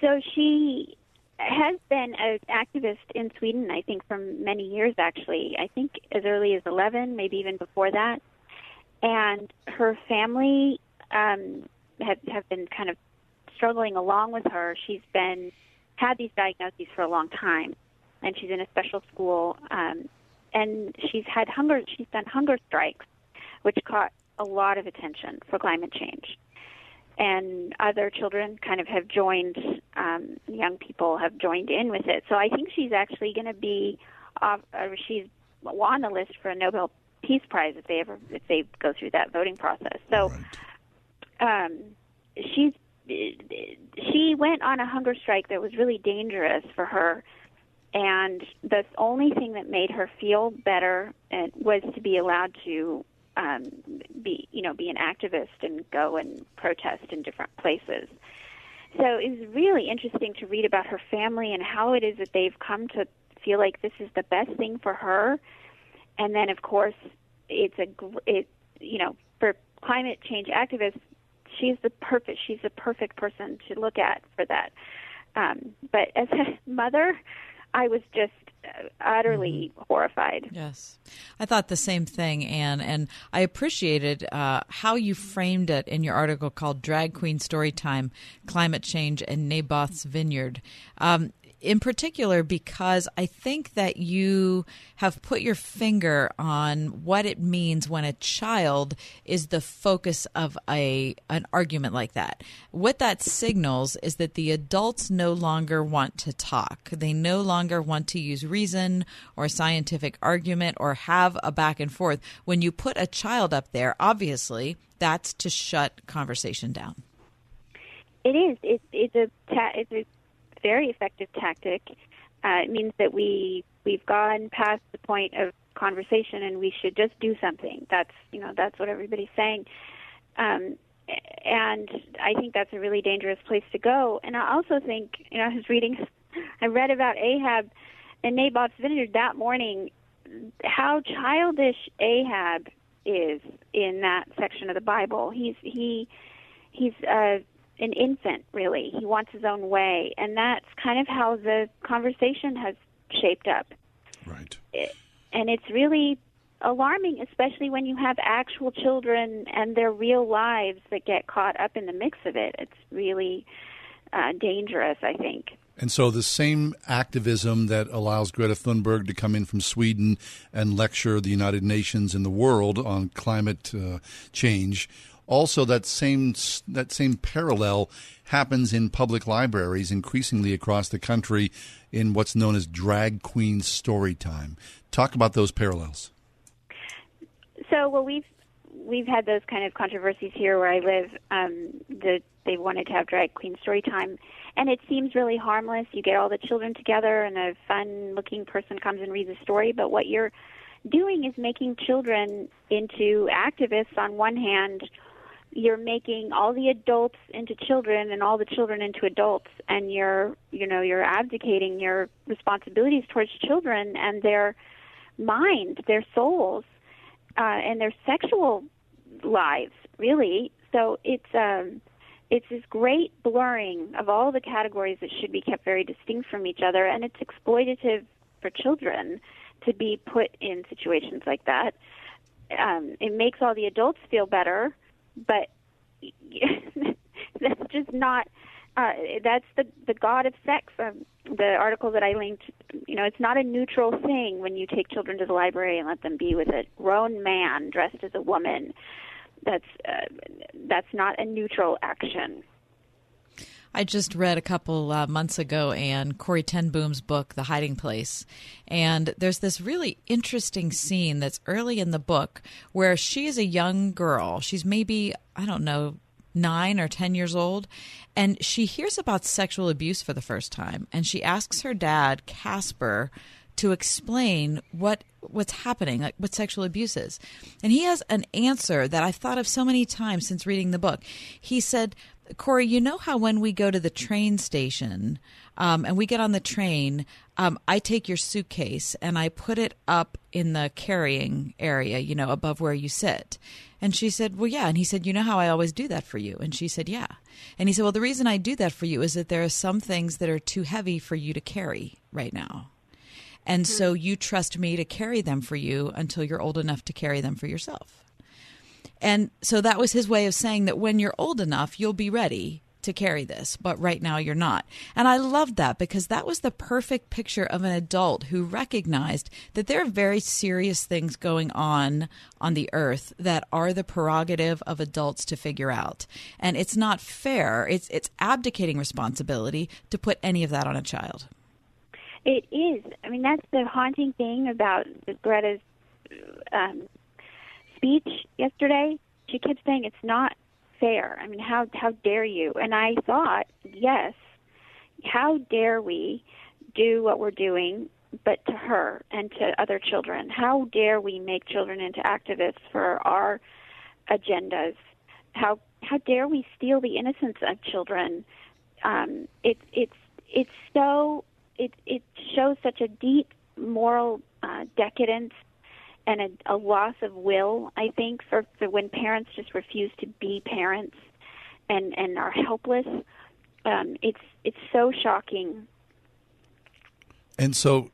So she has been an activist in Sweden, I think, for many years, actually. I think as early as 11, maybe even before that. And her family um, have, have been kind of struggling along with her. She's been had these diagnoses for a long time, and she's in a special school. Um, and she's had hunger. She's done hunger strikes, which caught a lot of attention for climate change and other children kind of have joined um, young people have joined in with it so i think she's actually going to be off, uh, she's on the list for a nobel peace prize if they ever if they go through that voting process so um, she's she went on a hunger strike that was really dangerous for her and the only thing that made her feel better uh, was to be allowed to um, be you know be an activist and go and protest in different places. So it was really interesting to read about her family and how it is that they've come to feel like this is the best thing for her. And then of course it's a it you know for climate change activists she's the perfect she's the perfect person to look at for that. Um, but as a *laughs* mother, I was just uh, utterly horrified. Yes. I thought the same thing, Anne, and I appreciated uh, how you framed it in your article called Drag Queen Storytime Climate Change and Naboth's Vineyard. Um, in particular, because I think that you have put your finger on what it means when a child is the focus of a an argument like that. What that signals is that the adults no longer want to talk. They no longer want to use reason or scientific argument or have a back and forth. When you put a child up there, obviously that's to shut conversation down. It is. It, it's a it's a very effective tactic. Uh, it means that we we've gone past the point of conversation and we should just do something. That's you know that's what everybody's saying, um, and I think that's a really dangerous place to go. And I also think you know I was reading, *laughs* I read about Ahab and Naboth's vineyard that morning. How childish Ahab is in that section of the Bible. He's he he's uh, an infant, really. He wants his own way, and that's kind of how the conversation has shaped up. Right. and it's really alarming, especially when you have actual children and their real lives that get caught up in the mix of it. It's really uh, dangerous, I think. And so the same activism that allows Greta Thunberg to come in from Sweden and lecture the United Nations and the world on climate uh, change, also that same that same parallel happens in public libraries increasingly across the country in what's known as drag queen story time. Talk about those parallels. So, well, we've we've had those kind of controversies here where I live. Um, that they wanted to have drag queen story time, and it seems really harmless. You get all the children together, and a fun-looking person comes and reads a story. But what you're doing is making children into activists. On one hand, you're making all the adults into children, and all the children into adults, and you're you know you're abdicating your responsibilities towards children and their mind, their souls, uh, and their sexual lives, really. So it's um, it's this great blurring of all the categories that should be kept very distinct from each other, and it's exploitative for children to be put in situations like that. Um, it makes all the adults feel better, but *laughs* that's just not. Uh, that's the the god of sex. Um, the article that I linked, you know, it's not a neutral thing when you take children to the library and let them be with a grown man dressed as a woman. That's uh, that's not a neutral action. I just read a couple uh, months ago and Corrie ten Boom's book, The Hiding Place. And there's this really interesting scene that's early in the book where she is a young girl. She's maybe, I don't know, nine or 10 years old. And she hears about sexual abuse for the first time. And she asks her dad, Casper, to explain what what's happening, like what sexual abuse is. And he has an answer that I've thought of so many times since reading the book. He said, Corrie, you know how when we go to the train station um, and we get on the train, um, I take your suitcase and I put it up in the carrying area, you know, above where you sit. And she said, Well, yeah. And he said, You know how I always do that for you? And she said, Yeah. And he said, Well, the reason I do that for you is that there are some things that are too heavy for you to carry right now. And so you trust me to carry them for you until you're old enough to carry them for yourself. And so that was his way of saying that when you're old enough, you'll be ready to carry this, but right now you're not. And I loved that because that was the perfect picture of an adult who recognized that there are very serious things going on on the earth that are the prerogative of adults to figure out. And it's not fair. It's it's abdicating responsibility to put any of that on a child. It is. I mean, that's the haunting thing about Greta's um, speech yesterday. She kept saying it's not fair. I mean, how how dare you? And I thought, yes, how dare we do what we're doing, but to her and to other children? How dare we make children into activists for our agendas? How how dare we steal the innocence of children? Um, it's it's it's so it it shows such a deep moral uh, decadence and a, a loss of will. I think for, for when parents just refuse to be parents and and are helpless. Um, it's it's so shocking. And so,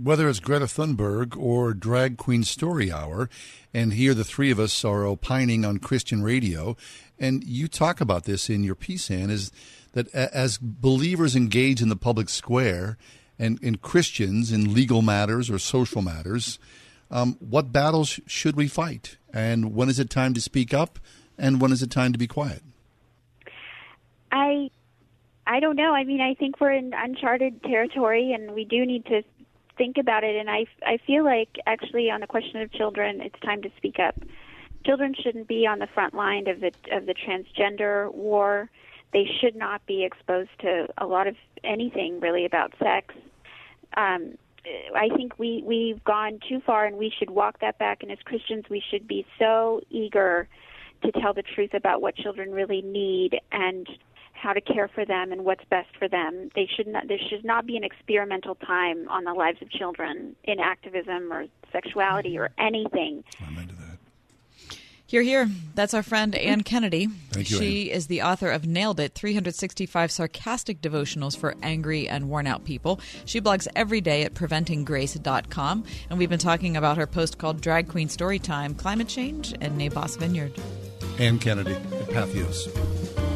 whether it's Greta Thunberg or Drag Queen Story Hour, and here the three of us are opining on Christian radio, and you talk about this in your piece, Anne, is that as believers engage in the public square and, and Christians in legal matters or social matters, um, what battles should we fight? And when is it time to speak up? And when is it time to be quiet? I I don't know. I mean, I think we're in uncharted territory, and we do need to think about it. And I, I feel like actually on the question of children, it's time to speak up. Children shouldn't be on the front line of the of the transgender war they should not be exposed to a lot of anything really about sex. Um, Uh, I think we we've gone too far, and we should walk that back. And as Christians, we should be so eager to tell the truth about what children really need and how to care for them and what's best for them. They should not. There should not be an experimental time on the lives of children in activism or sexuality or anything. Here, here. That's our friend Anne Kennedy. Thank you, She is the author of Nailed It 365 Sarcastic Devotionals for Angry and Worn Out People. She blogs every day at preventinggrace.com. And we've been talking about her post called Drag Queen Storytime Climate Change and Naboth's Vineyard. Anne Kennedy at Patheos.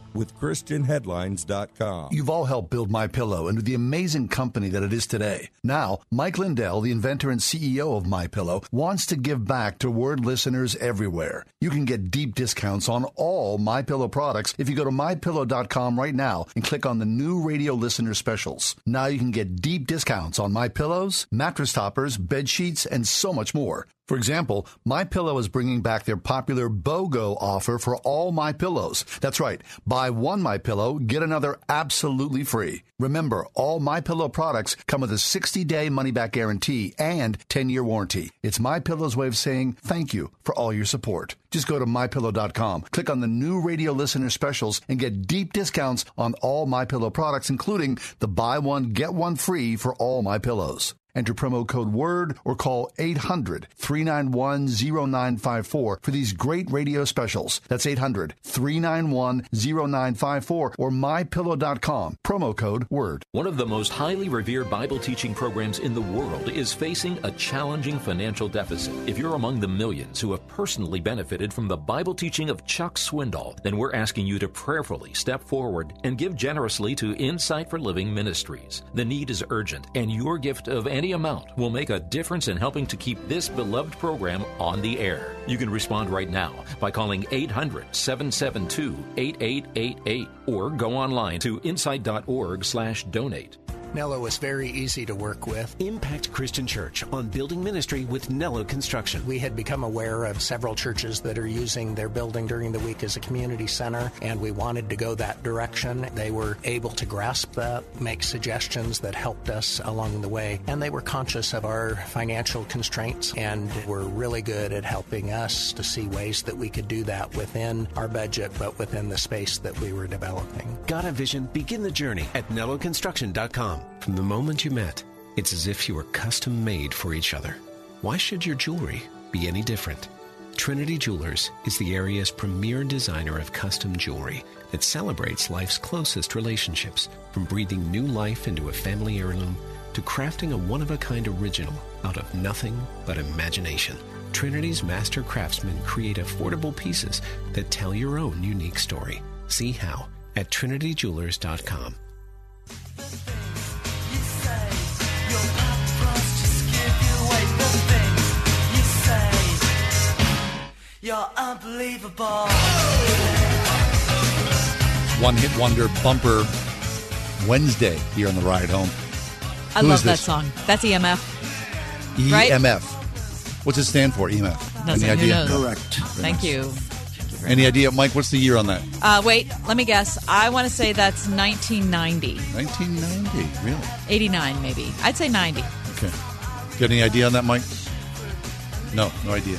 with ChristianHeadlines.com. You've all helped build My Pillow into the amazing company that it is today. Now, Mike Lindell, the inventor and CEO of My Pillow, wants to give back to word listeners everywhere. You can get deep discounts on all My Pillow products if you go to mypillow.com right now and click on the new radio listener specials. Now you can get deep discounts on My Pillows, mattress toppers, bed sheets, and so much more. For example, My Pillow is bringing back their popular BOGO offer for all My Pillows. That's right. Buy one My Pillow, get another absolutely free. Remember, all My Pillow products come with a 60-day money-back guarantee and 10-year warranty. It's My Pillow's way of saying thank you for all your support. Just go to mypillow.com, click on the new radio listener specials and get deep discounts on all My Pillow products including the buy one get one free for all My Pillows. Enter promo code WORD or call 800 391 0954 for these great radio specials. That's 800 391 0954 or mypillow.com. Promo code WORD. One of the most highly revered Bible teaching programs in the world is facing a challenging financial deficit. If you're among the millions who have personally benefited from the Bible teaching of Chuck Swindoll, then we're asking you to prayerfully step forward and give generously to Insight for Living Ministries. The need is urgent, and your gift of any amount will make a difference in helping to keep this beloved program on the air. You can respond right now by calling 800 772 8888 or go online to insight.org slash donate. Nello is very easy to work with. Impact Christian Church on building ministry with Nello Construction. We had become aware of several churches that are using their building during the week as a community center, and we wanted to go that direction. They were able to grasp that, make suggestions that helped us along the way, and they were conscious of our financial constraints and were really good at helping us to see ways that we could do that within our budget, but within the space that we were developing. Got a vision? Begin the journey at nelloconstruction.com. From the moment you met, it's as if you were custom made for each other. Why should your jewelry be any different? Trinity Jewelers is the area's premier designer of custom jewelry that celebrates life's closest relationships, from breathing new life into a family heirloom to crafting a one of a kind original out of nothing but imagination. Trinity's master craftsmen create affordable pieces that tell your own unique story. See how at trinityjewelers.com. You're unbelievable. One hit wonder bumper Wednesday here on the ride home. I Who love that song. That's EMF. Right? EMF. What's it stand for? EMF. Doesn't- Any who idea? knows? No. Correct. Thank you. Any idea, Mike? What's the year on that? Uh, wait, let me guess. I want to say that's 1990. 1990, really? 89, maybe. I'd say 90. Okay. Got any idea on that, Mike? No, no idea.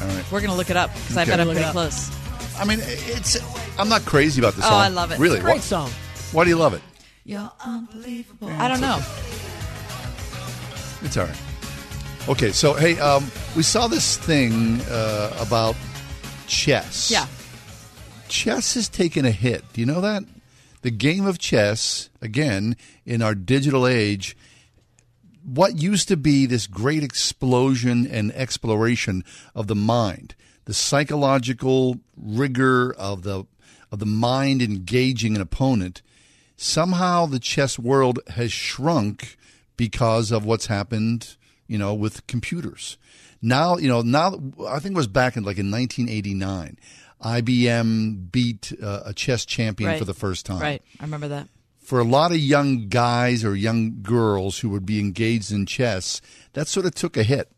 All right. We're going to look it up because I Okay. bet I'm Look it pretty up. close. I mean, it's. I'm not crazy about this Oh, song. I love it. Really? It's a great Why- song. Why do you love it? You're unbelievable. I don't know. It's all right. Okay, so hey, um, we saw this thing uh, about chess. Yeah. Chess has taken a hit. Do you know that? The game of chess, again, in our digital age, what used to be this great explosion and exploration of the mind, the psychological rigor of the of the mind engaging an opponent, somehow the chess world has shrunk because of what's happened, you know, with computers. Now, you know, now I think it was back in like in 1989, IBM beat uh, a chess champion Right. for the first time Right. I remember that. For a lot of young guys or young girls who would be engaged in chess, that sort of took a hit.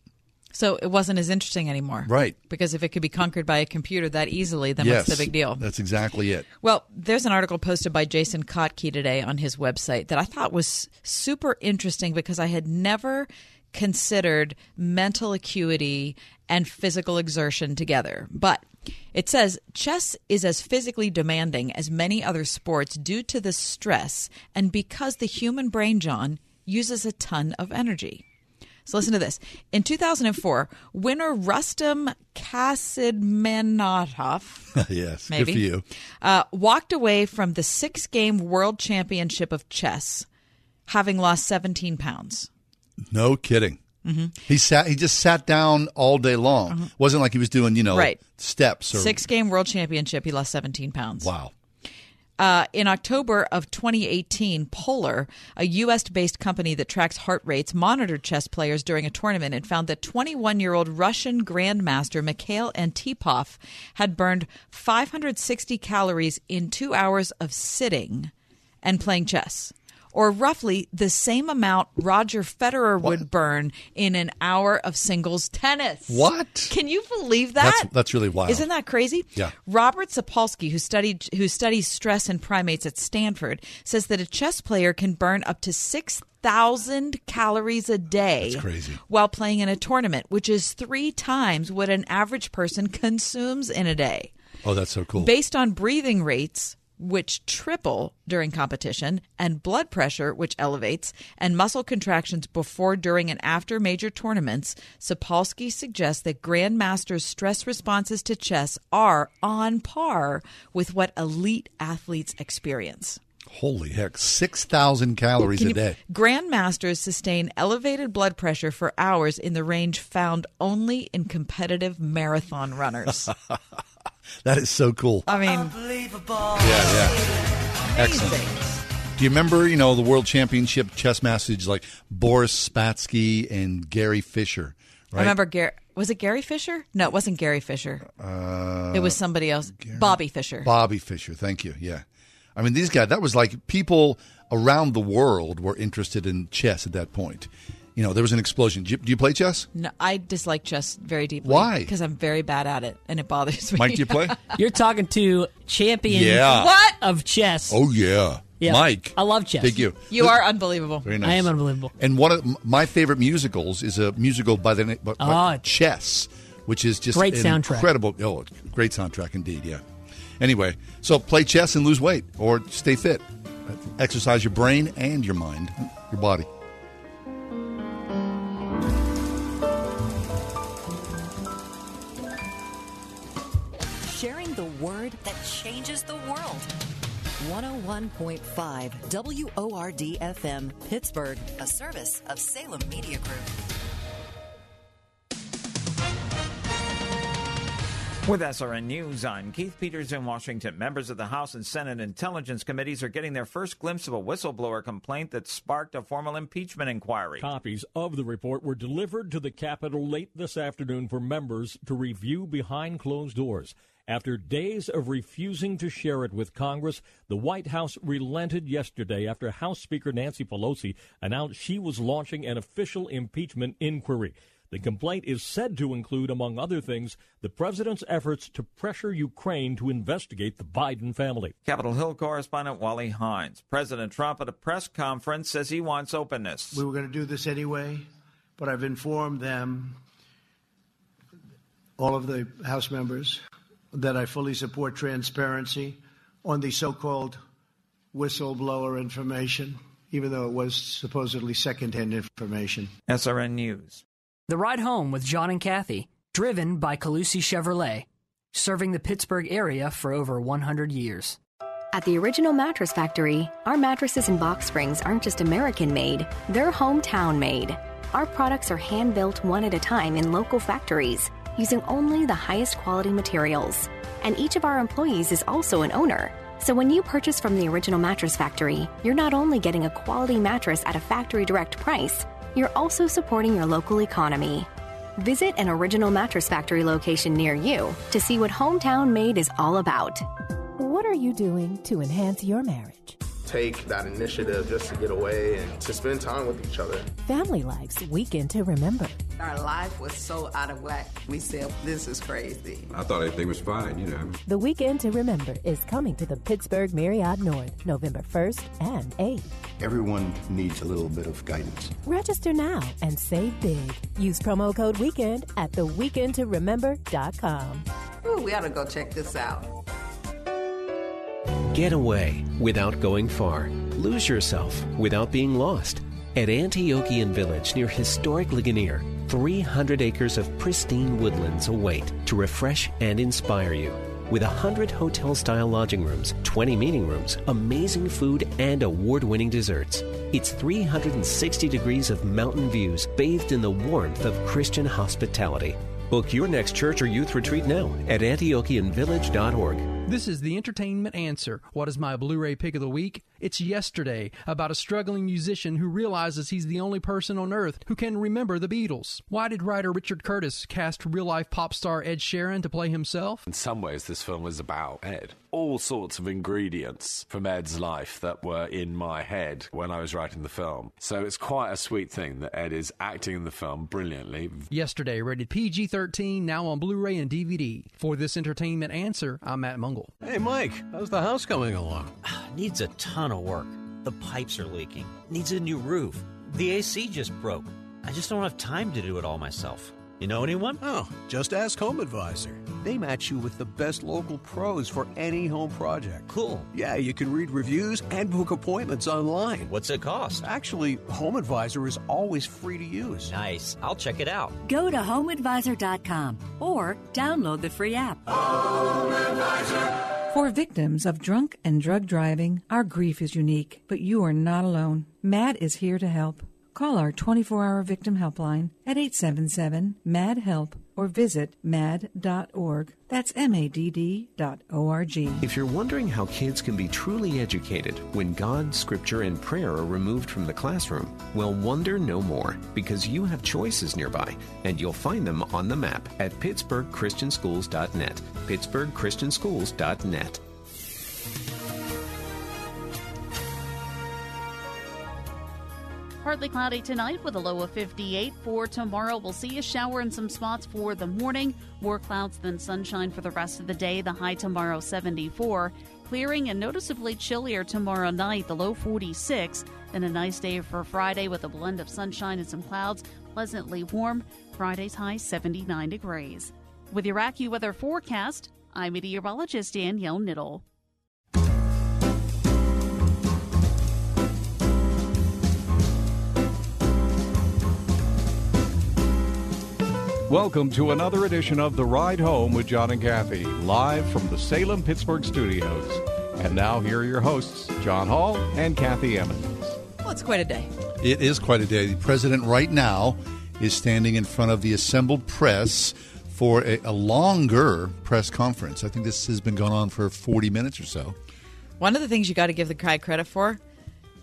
So it wasn't as interesting anymore. Right. Because if it could be conquered by a computer that easily, then yes, what's the big deal? That's exactly it. Well, there's an article posted by Jason Kottke today on his website that I thought was super interesting because I had never considered mental acuity and physical exertion together. But it says chess is as physically demanding as many other sports due to the stress and because the human brain, John, uses a ton of energy. So listen to this. In 2004, winner Rustam Kasimdzhanov *laughs* yes, maybe good for you. uh, walked away from the six game world championship of chess having lost 17 pounds. No kidding. Mhm. He sat. He just sat down all day long. wasn't like he was doing you know. Right. steps or Six game world championship, he lost 17 pounds. Wow. Uh, in October of 2018, Polar, a U.S. based company that tracks heart rates, monitored chess players during a tournament and found that 21 year old Russian Grandmaster Mikhail Antipov had burned 560 calories in two hours of sitting and playing chess. Or roughly the same amount Roger Federer would burn in an hour of singles tennis. What? Can you believe that? That's that's really wild. Isn't that crazy? Yeah. Robert Sapolsky, who studied who studies stress in primates at Stanford, says that a chess player can burn up to six thousand calories a day. That's crazy. While playing in a tournament, which is three times what an average person consumes in a day. Oh, that's so cool. Based on breathing rates, which triple during competition, and blood pressure, which elevates, and muscle contractions before, during, and after major tournaments, Sapolsky suggests that grandmasters' stress responses to chess are on par with what elite athletes experience. Holy heck, six thousand calories Can a day. Grandmasters sustain elevated blood pressure for hours in the range found only in competitive marathon runners. *laughs* That is so cool. I mean, Yeah, yeah. Excellent. Do you remember, you know, the world championship chess masters like Boris Spassky and Gary Fisher? Right? I remember Gary. Was it Gary Fisher? No, it wasn't Gary Fisher. Uh, it was somebody else. Bobby Fischer. Bobby Fischer. Thank you. Yeah. I mean, these guys, that was like people around the world were interested in chess at that point. You know, there was an explosion. Do you, do you play chess? No, I dislike chess very deeply. Why? Because I'm very bad at it, and it bothers me. Mike, do you play? *laughs* You're talking to champion Yeah. What? of chess. Oh, yeah. Yeah. Mike. I love chess. Thank you. You are unbelievable. Very nice. I am unbelievable. And one of my favorite musicals is a musical by the name by, by Oh. Chess, which is just Great an soundtrack. Incredible. Oh, great soundtrack indeed. Yeah. Anyway, so play chess and lose weight, or stay fit. Exercise your brain and your mind, your body. The word that changes the world. 101.5 WORD FM, Pittsburgh, a service of Salem Media Group. With SRN News, I'm Keith Peters in Washington. Members of the House and Senate Intelligence Committees are getting their first glimpse of a whistleblower complaint that sparked a formal impeachment inquiry. Copies of the report were delivered to the Capitol late this afternoon for members to review behind closed doors. After days of refusing to share it with Congress, the White House relented yesterday after House Speaker Nancy Pelosi announced she was launching an official impeachment inquiry. The complaint is said to include, among other things, the president's efforts to pressure Ukraine to investigate the Biden family. Capitol Hill correspondent Wally Hindes. President Trump at a press conference says he wants openness. We were going to do this anyway, but I've informed them, all of the House members, that I fully support transparency on the so called whistleblower information, even though it was supposedly secondhand information. SRN News. The Ride Home with John and Kathy, driven by Colussy Chevrolet, serving the Pittsburgh area for over 100 years. At the Original Mattress Factory, our mattresses and box springs aren't just American made, they're hometown made. Our products are hand built one at a time in local factories using only the highest quality materials. And each of our employees is also an owner. So when you purchase from the Original Mattress Factory, you're not only getting a quality mattress at a factory direct price, you're also supporting your local economy. Visit an Original Mattress Factory location near you to see what hometown made is all about. What are you doing to enhance your marriage? Take that initiative just to get away and to spend time with each other. Family Life's Weekend to Remember. Our life was so out of whack. We said, this is crazy. I thought everything was fine, you know. The Weekend to Remember is coming to the Pittsburgh Marriott North November 1st and 8th. Everyone needs a little bit of guidance. Register now and save big. Use promo code WEEKEND at theweekendtoremember.com. Ooh, we ought to go check this out. Get away without going far. Lose yourself without being lost. At Antiochian Village near historic Ligonier, 300 acres of pristine woodlands await to refresh and inspire you. With 100 hotel style lodging rooms, 20 meeting rooms, amazing food, and award winning desserts. It's 360 degrees of mountain views bathed in the warmth of Christian hospitality. Book your next church or youth retreat now at antiochianvillage.org. This is the entertainment answer. What is my Blu ray pick of the week? It's Yesterday, about a struggling musician who realizes he's the only person on earth who can remember the Beatles. Why did writer Richard Curtis cast real life pop star Ed Sheeran to play himself? In some ways, this film is about Ed. All sorts of ingredients from Ed's life that were in my head when I was writing the film. So it's quite a sweet thing that Ed is acting in the film brilliantly. Yesterday, rated PG 13, now on Blu ray and DVD. For this entertainment answer, I'm Matt Mungle. Hey, Mike, how's the house coming along? *sighs* Needs a ton of work. The pipes are leaking. Needs a new roof. The AC just broke. I just don't have time to do it all myself. You know anyone? Oh, just ask Home Advisor. They match you with the best local pros for any home project. Cool. Yeah, you can read reviews and book appointments online. What's it cost? Actually, Home Advisor is always free to use. Nice. I'll check it out. Go to homeadvisor.com or download the free app. For victims of drunk and drug driving, our grief is unique, but you are not alone. MADD is here to help. Call our 24 hour victim helpline at 877 MADD HELP or visit madd.org. That's M A D D dot O R G. If you're wondering how kids can be truly educated when God, Scripture, and prayer are removed from the classroom, well, wonder no more because you have choices nearby and you'll find them on the map at pittsburghchristianschools.net. pittsburghchristianschools.net. Partly cloudy tonight with a low of 58. For tomorrow, we'll see a shower in some spots for the morning. More clouds than sunshine for the rest of the day. The high tomorrow 74. Clearing and noticeably chillier tomorrow night, the low 46. Then a nice day for Friday with a blend of sunshine and some clouds. Pleasantly warm. Friday's high 79 degrees. With your AccuWeather forecast, I'm meteorologist Danielle Niddle. Welcome to another edition of The Ride Home with John and Kathy, live from the Salem Pittsburgh studios. And now, here are your hosts, John Hall and Kathy Emmons. Well, it's quite a day. It is quite a day. The president, right now, is standing in front of the assembled press for a, a longer press conference. I think this has been going on for 40 minutes or so. One of the things you got to give the guy credit for,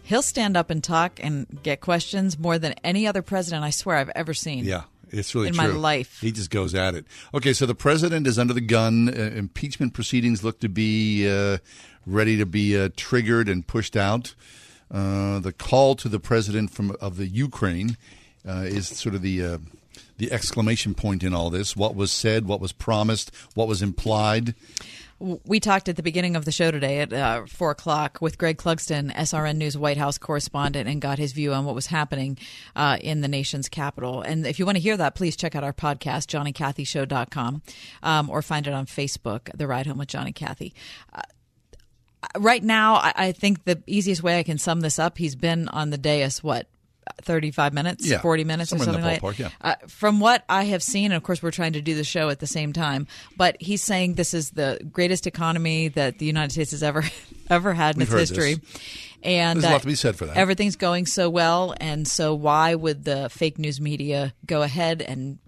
he'll stand up and talk and get questions more than any other president I swear I've ever seen. Yeah. It's really in true. my life. He just goes at it. Okay, so the president is under the gun. Uh, impeachment proceedings look to be uh, ready to be uh, triggered and pushed out. Uh, the call to the president from of the Ukraine uh, is sort of the uh, the exclamation point in all this. What was said, what was promised, what was implied. We talked at the beginning of the show today at uh, four o'clock with Greg Clugston, SRN News White House correspondent, and got his view on what was happening uh, in the nation's capital. And if you want to hear that, please check out our podcast, johnnycathyshow.com, um, or find it on Facebook, The Ride Home with Johnny Cathy. Uh, right now, I think the easiest way I can sum this up, he's been on the dais, what, 35 minutes, Yeah, 40 minutes or somewhere in something that like ballpark, Uh, from what I have seen, and of course, we're trying to do the show at the same time, but he's saying this is the greatest economy that the United States has ever *laughs* ever had in We've its history. this. And There's a lot uh, to be said for that. Everything's going so well, and so why would the fake news media go ahead and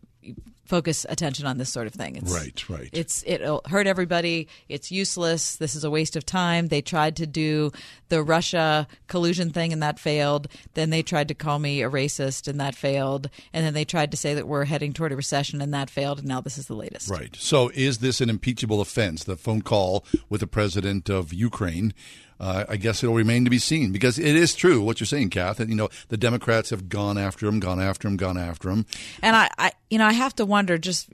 focus attention on this sort of thing? It's, Right, right. It's it'll hurt everybody. It's useless. This is a waste of time. They tried to do the Russia collusion thing, and that failed. Then they tried to call me a racist, and that failed. And then they tried to say that we're heading toward a recession, and that failed. And now this is the latest. Right. So, is this an impeachable offense? The phone call with the president of Ukraine. Uh, I guess it'll remain to be seen because it is true what you're saying, Kath. And you know the Democrats have gone after him, gone after him, gone after him. And I, I, you know, I have to wonder just.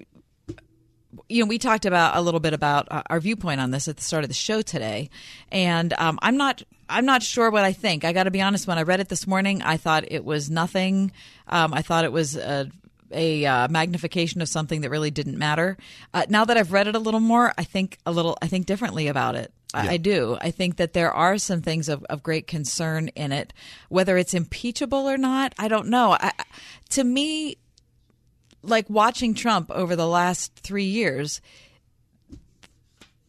You know, we talked about a little bit about uh, our viewpoint on this at the start of the show today, and um, I'm not. I'm not sure what I think. I got to be honest. When I read it this morning, I thought it was nothing. Um, I thought it was a, a uh, magnification of something that really didn't matter. Uh, now that I've read it a little more, I think a little. I think differently about it. I- Yeah. I do. I think that there are some things of, of great concern in it. Whether it's impeachable or not, I don't know. I, I- to me, like watching Trump over the last three years,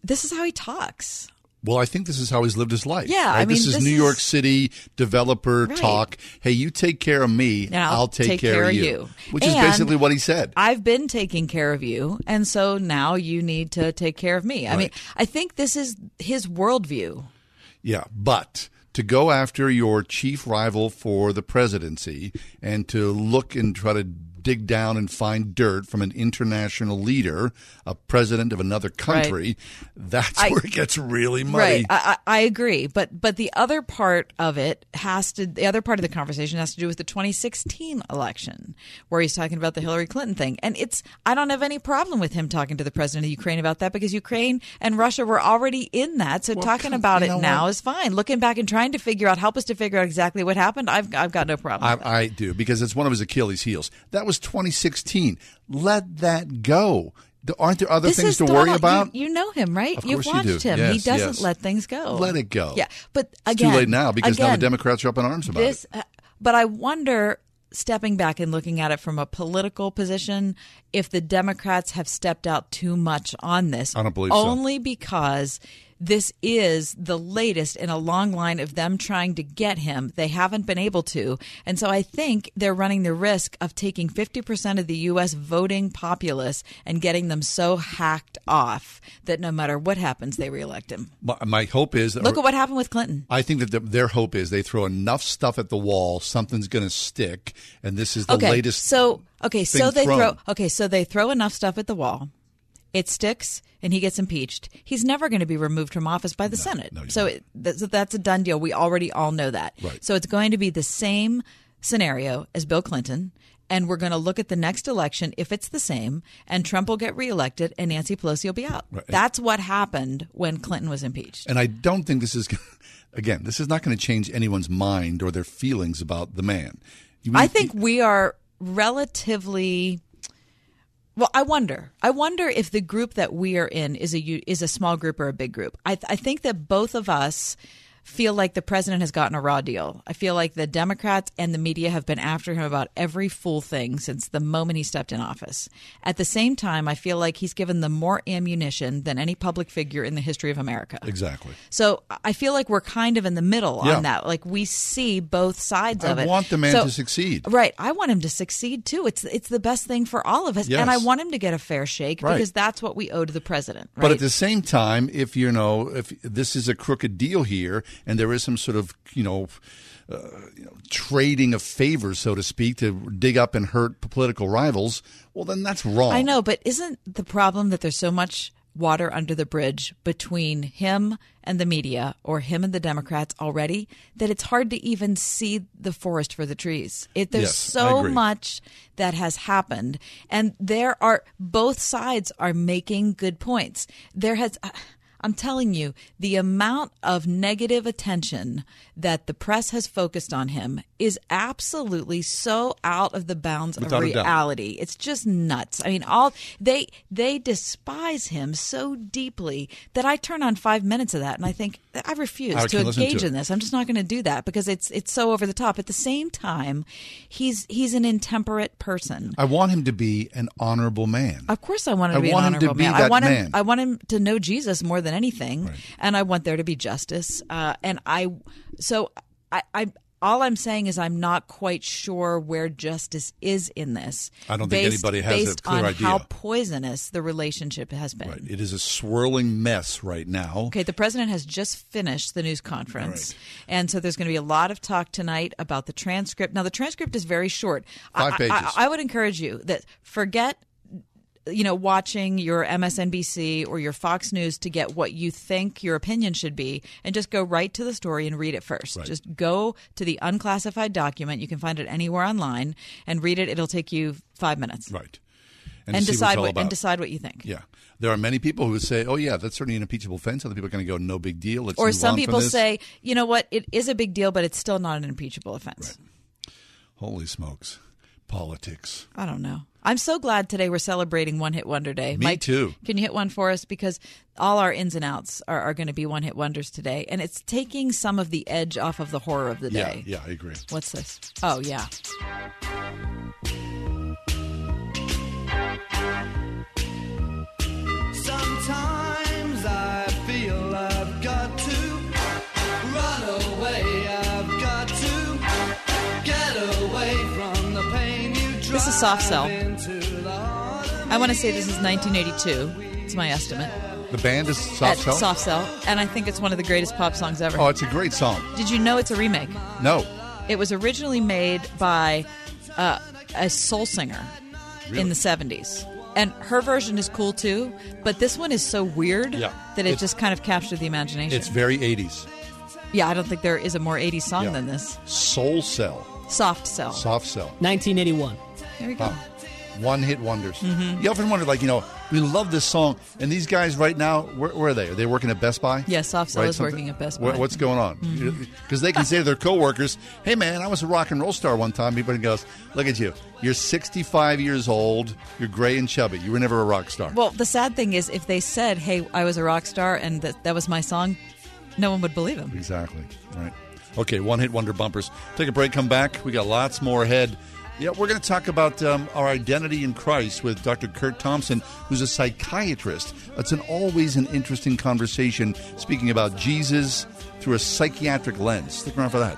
this is how he talks. Well, I think this is how he's lived his life. Yeah, right? I mean, this is this New York is- City developer Right. talk. Hey, you take care of me, And I'll I'll take, take care, care of you, you. which is basically what he said. I've been taking care of you, and so now you need to take care of me. I mean, I think this is his worldview. Yeah, but to go after your chief rival for the presidency and to look and try to dig down and find dirt from an international leader, a president of another country, that's I- where it gets really muddy. Right, I, I agree, but but the other part of it has to the other part of the conversation has to do with the 2016 election, where he's talking about the Hillary Clinton thing, and it's I don't have any problem with him talking to the president of Ukraine about that because Ukraine and Russia were already in that, so talking about it now what? is fine. Looking back and trying to figure out, help us to figure out exactly what happened. I've I've got no problem. with that. I, I do because it's one of his Achilles' heels. That was 2016. Let that go. Aren't there other This things to worry about? You, you know him, right? Of You've watched do. him. he doesn't yes. let things go. Let it go. Yeah, but It's again, too late now because now the Democrats are up in arms about this, it. uh, but I wonder, stepping back and looking at it from a political position, if the Democrats have stepped out too much on this. I don't believe so. Only because this is the latest in a long line of them trying to get him. They haven't been able to. And so I think they're running the risk of taking 50% of the U.S. voting populace and getting them so hacked off that no matter what happens, they reelect him. My, my hope is that Look at what happened with Clinton. I think that the, their hope is they throw enough stuff at the wall, something's going to stick, and this is the okay, latest. So okay, so they thrown. throw okay, so they throw enough stuff at the wall. It sticks, and he gets impeached. He's never going to be removed from office by the Senate. so it, that's, that's a done deal. We already all know that. Right. So it's going to be the same scenario as Bill Clinton. And we're going to look at the next election if it's the same, and Trump will get reelected and Nancy Pelosi will be out. Right. That's what happened when Clinton was impeached. And I don't think this is, again, this is not going to change anyone's mind or their feelings about the man. I think we are relatively. Well, I wonder. I wonder if the group that we are in is a is a small group or a big group. I, I think that both of us feel like the president has gotten a raw deal. I feel like the Democrats and the media have been after him about every fool thing since the moment he stepped in office. At the same time, I feel like he's given them more ammunition than any public figure in the history of America. Exactly. So I feel like we're kind of in the middle Yeah. on that. Like we see both sides I of it. I want the man So- to succeed. Right. I want him to succeed too. It's it's the best thing for all of us, Yes. and I want him to get a fair shake Right. because that's what we owe to the president. Right? But at the same time, if you know, if this is a crooked deal here, and there is some sort of you know, uh, you know, trading of favors, so to speak, to dig up and hurt political rivals, well, then that's wrong. I know, but isn't the problem that there's so much water under the bridge between him and the media or him and the Democrats already that it's hard to even see the forest for the trees. It, there's Yes, so much that has happened and there are both sides are making good points. There has I'm telling you, the amount of negative attention that the press has focused on him is absolutely so out of the bounds Without of reality. It's just nuts. I mean, all they they despise him so deeply that I turn on five minutes of that and I think I refuse I to can't to engage in this. I'm just not going to do that because it's it's so over the top. At the same time, he's he's an intemperate person. I want him to be an honorable man. Of course, I want him I to be want an honorable be man. I want him. man. I want him to know Jesus more than anything, and I want there to be justice. Uh, and I, so I, I, all I'm saying is I'm not quite sure where justice is in this. I don't think anybody has a based clear on idea. how poisonous the relationship has been. It is a swirling mess right now. Okay, the president has just finished the news conference. And so there's going to be a lot of talk tonight about the transcript. Now, the transcript is very short. Five I, pages. I, I would encourage you that forget you know watching your MSNBC or your Fox News to get what you think your opinion should be and just go right to the story and read it first. Just go to the unclassified document. You can find it anywhere online and read it. It'll take you 5 minutes. Right. And, to see what it's decide what and decide what you think. Yeah. There are many people who say, oh, yeah, that's certainly an impeachable offense. Other people are going to go, no big deal. Let's or some people this." say, you know what, it is a big deal, but it's still not an impeachable offense. Holy smokes. Politics. I don't know. I'm so glad today we're celebrating One Hit Wonder Day. Me Mike, too. Can you hit one for us? Because all our ins and outs are, are going to be one hit wonders today. And it's taking some of the edge off of the horror of the Yeah, day. yeah, I agree. What's this? Oh, yeah. Sometimes Soft Cell. I want to say this is 1982. It's my estimate. The band is Soft Cell? Soft Cell, and I think it's one of the greatest pop songs ever. Oh, it's a great song. Did you know it's a remake? No. It was originally made by uh, a soul singer Really? in the 70s. And her version is cool too, but this one is so weird Yeah. that it It's- just kind of captured the imagination. It's very 80s. yeah, I don't think there is a more 80s song Yeah. than this. Soul Cell. Soft Cell. Soft Cell. 1981. There we go. Wow. One hit wonders. Mhm. You often wonder, like, you know, we love this song, and these guys right now, where, where are they? Are they working at Best Buy? Yes, Soft Cell Right, is something- working at Best What- Buy. what's going on? Because they can say to their coworkers, "Hey, man, I was a rock and roll star one time." Everybody goes, "Look at you. You're 65 years old. You're gray and chubby. You were never a rock star." Well, the sad thing is, if they said, "Hey, I was a rock star and that that was my song," no one would believe them. Exactly. Right. Okay, one hit wonder bumpers. Take a break, come back. We got lots more ahead. Yeah, we're going to talk about um, our identity in Christ with Dr. Curt Thompson, who's a psychiatrist. It's an always an interesting conversation speaking about Jesus through a psychiatric lens. Stick around for that.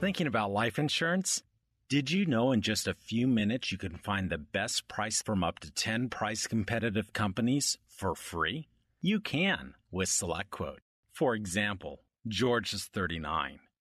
Thinking about life insurance? Did you know in just a few minutes you can find the best price from up to 10 price competitive companies for free? You can with SelectQuote. For example, George is 39.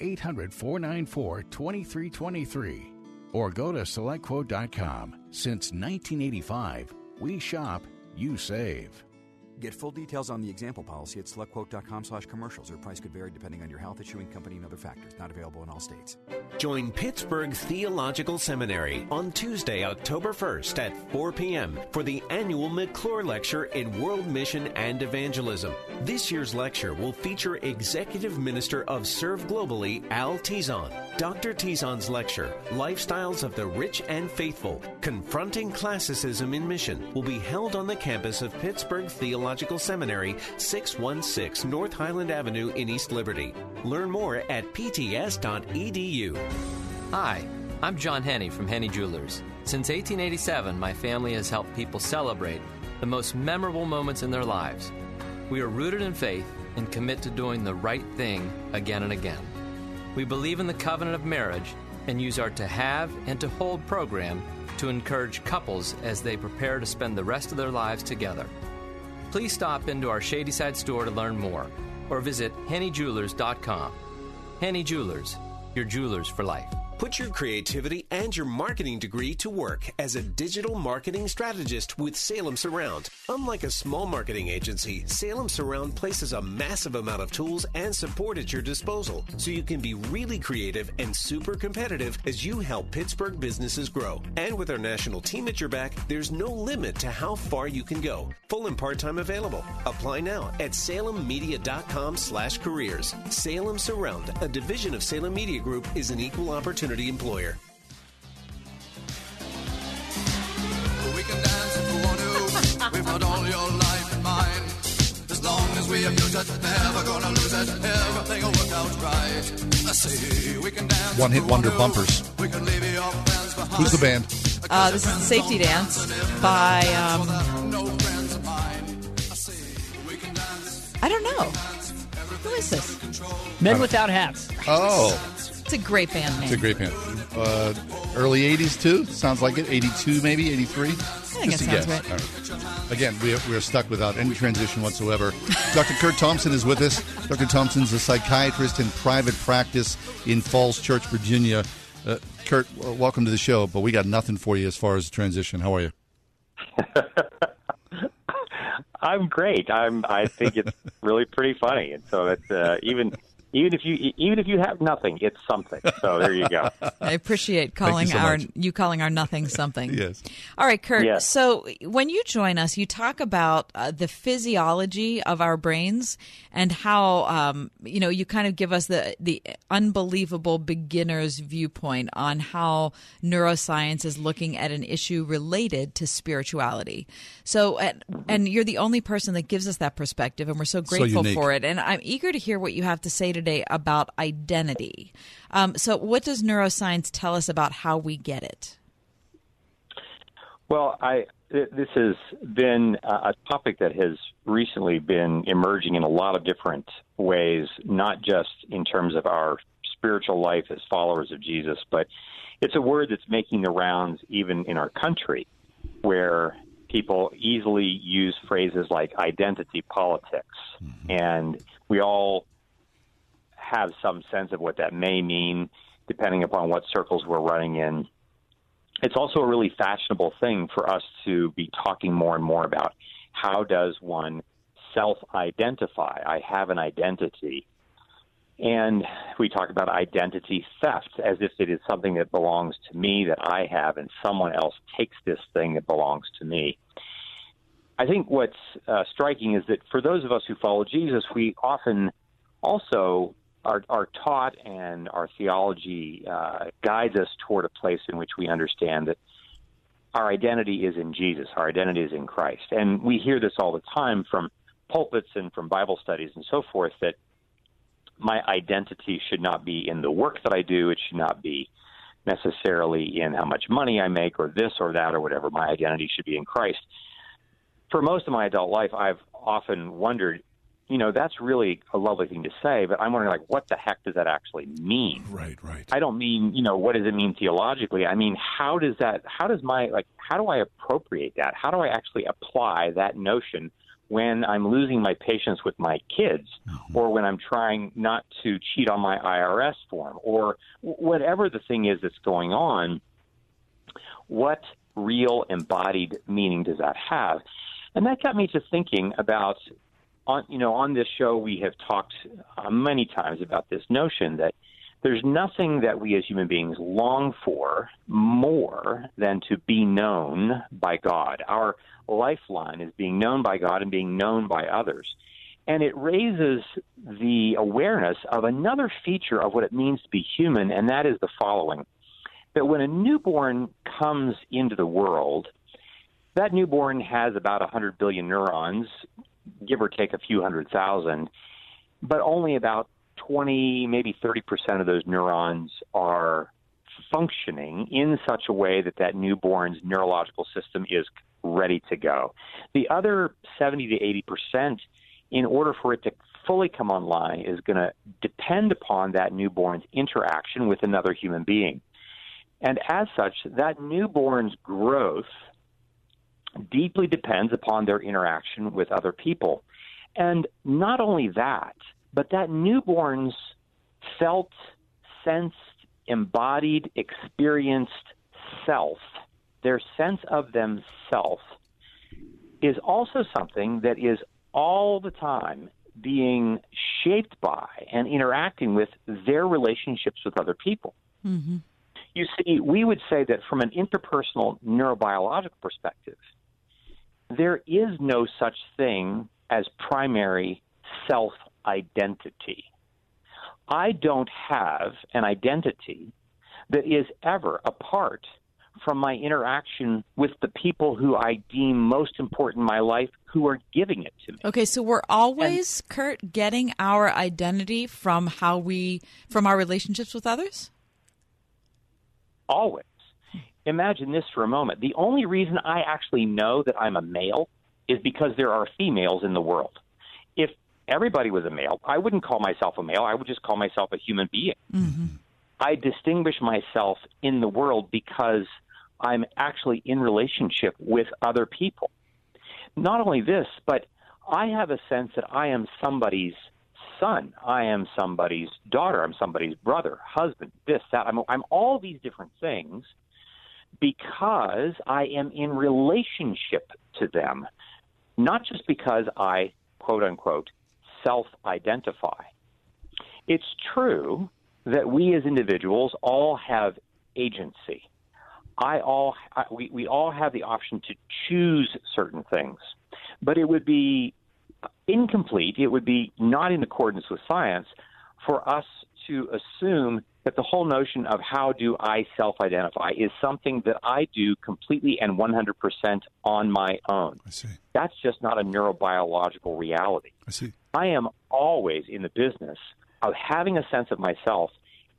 800 494 2323. Or go to selectquote.com. Since 1985, we shop, you save. Get full details on the example policy at selectquote.com slash commercials. Or price could vary depending on your health, issuing company, and other factors. Not available in all states. Join Pittsburgh Theological Seminary on Tuesday, October 1st at 4 p.m. for the annual McClure Lecture in World Mission and Evangelism. This year's lecture will feature Executive Minister of Serve Globally, Al Tizon. Dr. Tizon's lecture, Lifestyles of the Rich and Faithful, Confronting Classicism in Mission, will be held on the campus of Pittsburgh Theological Seminary, 616 North Highland Avenue in East Liberty. Learn more at pts.edu. Hi, I'm John Henne from Henne Jewelers. Since 1887, my family has helped people celebrate the most memorable moments in their lives. We are rooted in faith and commit to doing the right thing again and again. We believe in the covenant of marriage and use our To Have and To Hold program to encourage couples as they prepare to spend the rest of their lives together. Please stop into our Shadyside store to learn more or visit hennejewelers.com. Henne Jewelers, your jewelers for life. Put your creativity and your marketing degree to work as a digital marketing strategist with Salem Surround. Unlike a small marketing agency, Salem Surround places a massive amount of tools and support at your disposal so you can be really creative and super competitive as you help Pittsburgh businesses grow. And with our national team at your back, there's no limit to how far you can go. Full and part-time available. Apply now at salemmedia.com slash careers. Salem Surround, a division of Salem Media Group, is an equal opportunity employer. We can dance if we want to. *laughs* We've got all your life in mind. As long as we abuse it, never gonna lose it. Everything will work out right. I say we can dance. One hit wonder bumpers. We can leave your friends behind. Who's the band? Uh, this is the Safety Dance by. Um, I don't know. Who is this? Men Without Hats. Oh, It's a great band name. it's a great band. Uh, early 80s, too? Sounds like it. 82, maybe? 83? I think it sounds right. Again, we are, we are stuck without any transition whatsoever. *laughs* Dr. Curt Thompson is with us. Dr. Thompson's a psychiatrist in private practice in Falls Church, Virginia. Uh, Curt, w- welcome to the show, but we got nothing for you as far as the transition. How are you? *laughs* I'm great. I'm. I think it's really pretty funny, and so that's uh, even even if you even if you have nothing, it's something. So there you go. *laughs* I appreciate calling so our much. you calling our nothing something. *laughs* yes. All right, Curt. Yes. So when you join us, you talk about uh, the physiology of our brains and how um, you know you kind of give us the the unbelievable beginner's viewpoint on how neuroscience is looking at an issue related to spirituality. So and, and you're the only person that gives us that perspective, and we're so So grateful unique. for it. And I'm eager to hear what you have to say today about identity. Um, so, what does neuroscience tell us about how we get it? Well, I th- this has been a a topic that has recently been emerging in a lot of different ways, not just in terms of our spiritual life as followers of Jesus, but it's a word that's making the rounds even in our country, where people easily use phrases like identity politics, mm-hmm. and we all have some sense of what that may mean, depending upon what circles we're running in it's also a really fashionable thing for us to be talking more and more about how does one self identify i have an identity. And we talk about identity theft as if it is something that belongs to me that i have and someone else takes this thing that belongs to me. I think what's uh, striking is that for those of us who follow jesus we often also are, are taught and our theology uh, guides us toward a place in which we understand that our identity is in Jesus, our identity is in Christ. And we hear this all the time from pulpits and from Bible studies and so forth that my identity should not be in the work that I do, it should not be necessarily in how much money I make or this or that or whatever. My identity should be in Christ. For most of my adult life, I've often wondered you know, that's really a lovely thing to say, but I'm wondering, like, what the heck does that actually mean? Right, right. I don't mean, you know, what does it mean theologically? I mean, how does that, how does my, like, how do I appropriate that? How do I actually apply that notion when I'm losing my patience with my kids mm-hmm. or when I'm trying not to cheat on my IRS form or whatever the thing is that's going on? What real embodied meaning does that have? And that got me to thinking about on you know on this show we have talked uh, many times about this notion that there's nothing that we as human beings long for more than to be known by God. Our lifeline is being known by God and being known by others. And it raises the awareness of another feature of what it means to be human, and that is the following that when a newborn comes into the world, that newborn has about 100 billion neurons, give or take a few hundred thousand, but only about 20, maybe 30% of those neurons are functioning in such a way that that newborn's neurological system is ready to go. The other 70 to 80%, in order for it to fully come online, is going to depend upon that newborn's interaction with another human being. And as such, that newborn's growth deeply depends upon their interaction with other people. And not only that, but that newborn's felt, sensed, embodied, experienced self, their sense of themselves, is also something that is all the time being shaped by and interacting with their relationships with other people. Mm-hmm. You see, we would say that from an interpersonal neurobiological perspective, there is no such thing as primary self identity. I don't have an identity that is ever apart from my interaction with the people who I deem most important in my life who are giving it to me. Okay, so we're always, Curt, getting our identity from how we, from our relationships with others? Always. Imagine this for a moment. The only reason I actually know that I'm a male is because there are females in the world. If everybody was a male, I wouldn't call myself a male. I would just call myself a human being. Mm-hmm. I distinguish myself in the world because I'm actually in relationship with other people. Not only this, but I have a sense that I am somebody's son. I am somebody's daughter. I'm somebody's brother, husband, this, that. I'm, I'm all these different things because I am in relationship to them, not just because I, quote unquote, self identify. it's true that we as individuals all have agency. I all I, we we all have the option to choose certain things, but it would be incomplete. It would be not in accordance with science for us to assume that the whole notion of how do I self-identify is something that I do completely and 100% on my own. I see. That's just not a neurobiological reality. I see. I am always in the business of having a sense of myself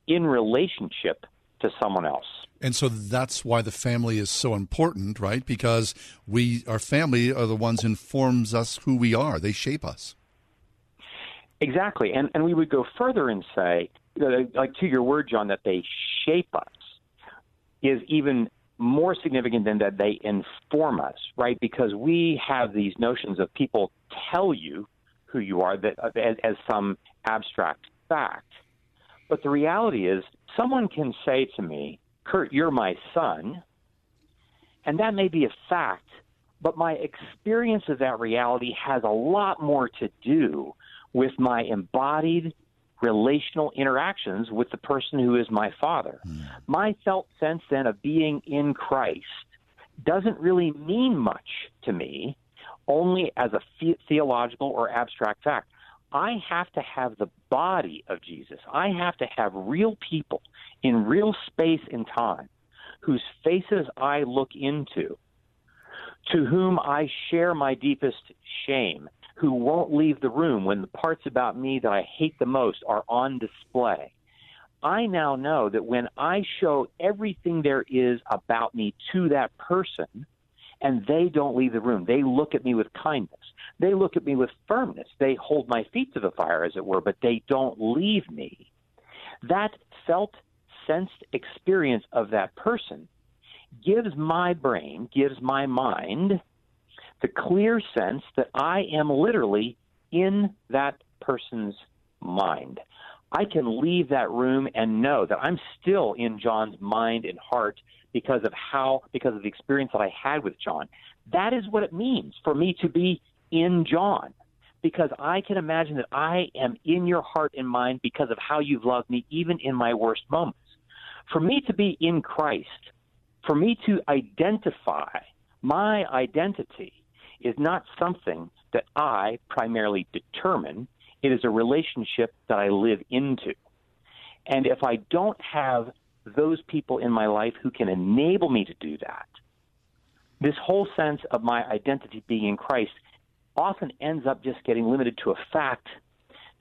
in relationship to someone else. And so that's why the family is so important, right? Because we, our family, are the ones informs us who we are. They shape us. Exactly, and and we would go further and say, like to your word, John, that they shape us is even more significant than that they inform us, right? Because we have these notions of people tell you who you are that uh, as, as some abstract fact, but the reality is, someone can say to me, "Curt, you're my son," and that may be a fact, but my experience of that reality has a lot more to do with my embodied relational interactions with the person who is my father. Hmm. My felt sense then of being in Christ doesn't really mean much to me only as a the- theological or abstract fact. I have to have the body of Jesus. I have to have real people in real space and time whose faces I look into, to whom I share my deepest shame, who won't leave the room when the parts about me that I hate the most are on display. I now know that when I show everything there is about me to that person, and they don't leave the room, they look at me with kindness. They look at me with firmness. They hold my feet to the fire, as it were, but they don't leave me. That felt, sensed experience of that person gives my brain, gives my mind the clear sense that I am literally in that person's mind. I can leave that room and know that I'm still in John's mind and heart because of how, because of the experience that I had with John. That is what it means for me to be in John because I can imagine that I am in your heart and mind because of how you've loved me, even in my worst moments. For me to be in Christ, for me to identify my identity is not something that I primarily determine. It is a relationship that I live into. And if I don't have those people in my life who can enable me to do that, this whole sense of my identity being in Christ often ends up just getting limited to a fact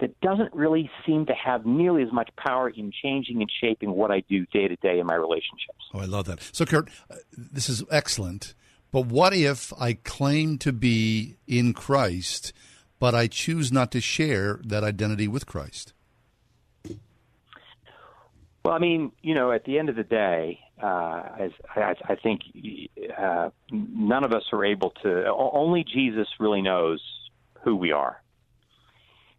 that doesn't really seem to have nearly as much power in changing and shaping what I do day to day in my relationships. Oh, I love that. So, Curt, uh, this is excellent. But what if I claim to be in Christ, but I choose not to share that identity with Christ? Well, I mean, you know, at the end of the day, uh, as I, I think uh, none of us are able to. Only Jesus really knows who we are.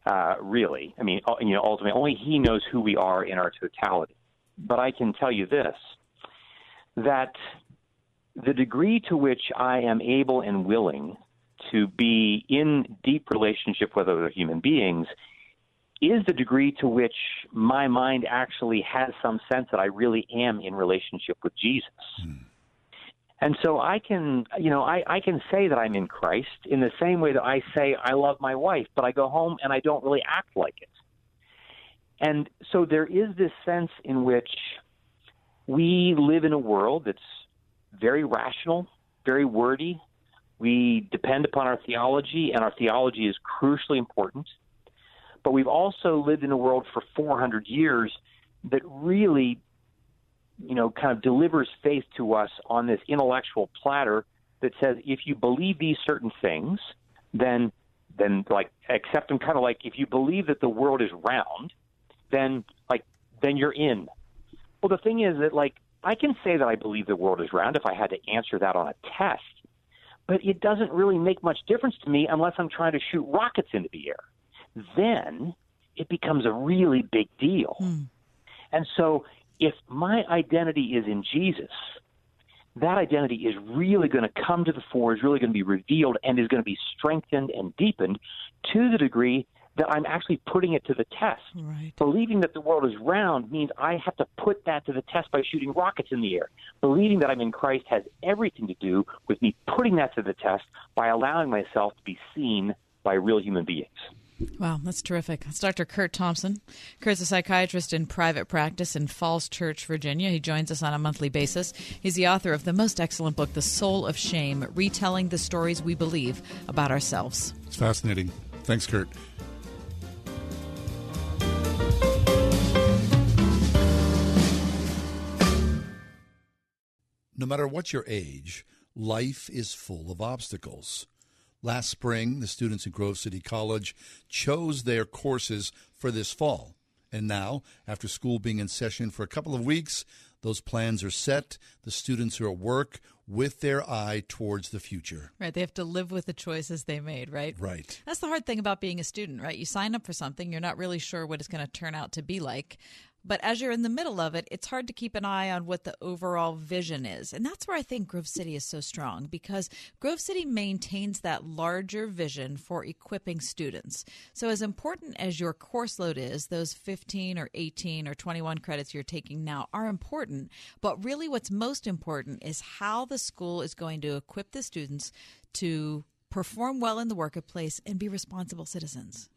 Uh, really, I mean, you know, ultimately, only He knows who we are in our totality. But I can tell you this: that the degree to which I am able and willing to be in deep relationship with other human beings is the degree to which my mind actually has some sense that I really am in relationship with Jesus. Hmm. And so I can, you know, I, I can say that I'm in Christ in the same way that I say I love my wife, but I go home and I don't really act like it. And so there is this sense in which we live in a world that's very rational, very wordy. We depend upon our theology, and our theology is crucially important. But we've also lived in a world for 400 years that really, you know, kind of delivers faith to us on this intellectual platter that says if you believe these certain things, then then like accept them kind of like if you believe that the world is round, then like then you're in. Well, the thing is that like I can say that I believe the world is round if I had to answer that on a test, but it doesn't really make much difference to me unless I'm trying to shoot rockets into the air. Then it becomes a really big deal. Hmm. And so if my identity is in Jesus, that identity is really going to come to the fore, is really going to be revealed, and is going to be strengthened and deepened to the degree that I'm actually putting it to the test. Right. Believing that the world is round means I have to put that to the test by shooting rockets in the air. Believing that I'm in Christ has everything to do with me putting that to the test by allowing myself to be seen by real human beings. Wow, that's terrific. It's Dr. Curt Thompson. Curt's a psychiatrist in private practice in Falls Church, Virginia. He joins us on a monthly basis. He's the author of the most excellent book, The Soul of Shame Retelling the Stories We Believe About Ourselves. It's fascinating. Thanks, Curt. No matter what your age, life is full of obstacles. Last spring, the students at Grove City College chose their courses for this fall. And now, after school being in session for a couple of weeks, those plans are set. The students are at work with their eye towards the future. Right. They have to live with the choices they made, right? Right. That's the hard thing about being a student, right? You sign up for something, you're not really sure what it's going to turn out to be like. But as you're in the middle of it, it's hard to keep an eye on what the overall vision is. And that's where I think Grove City is so strong because Grove City maintains that larger vision for equipping students. So, as important as your course load is, those 15 or 18 or 21 credits you're taking now are important. But really, what's most important is how the school is going to equip the students to perform well in the workplace and be responsible citizens.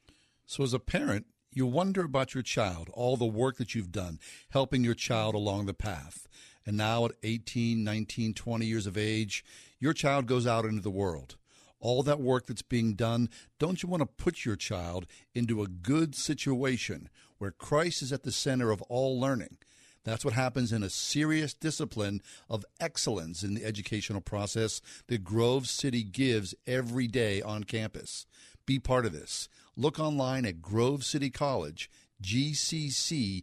So, as a parent, you wonder about your child, all the work that you've done, helping your child along the path. And now at 18, 19, 20 years of age, your child goes out into the world. All that work that's being done, don't you want to put your child into a good situation where Christ is at the center of all learning? That's what happens in a serious discipline of excellence in the educational process that Grove City gives every day on campus. Be part of this. Look online at Grove City College, gcc.edu.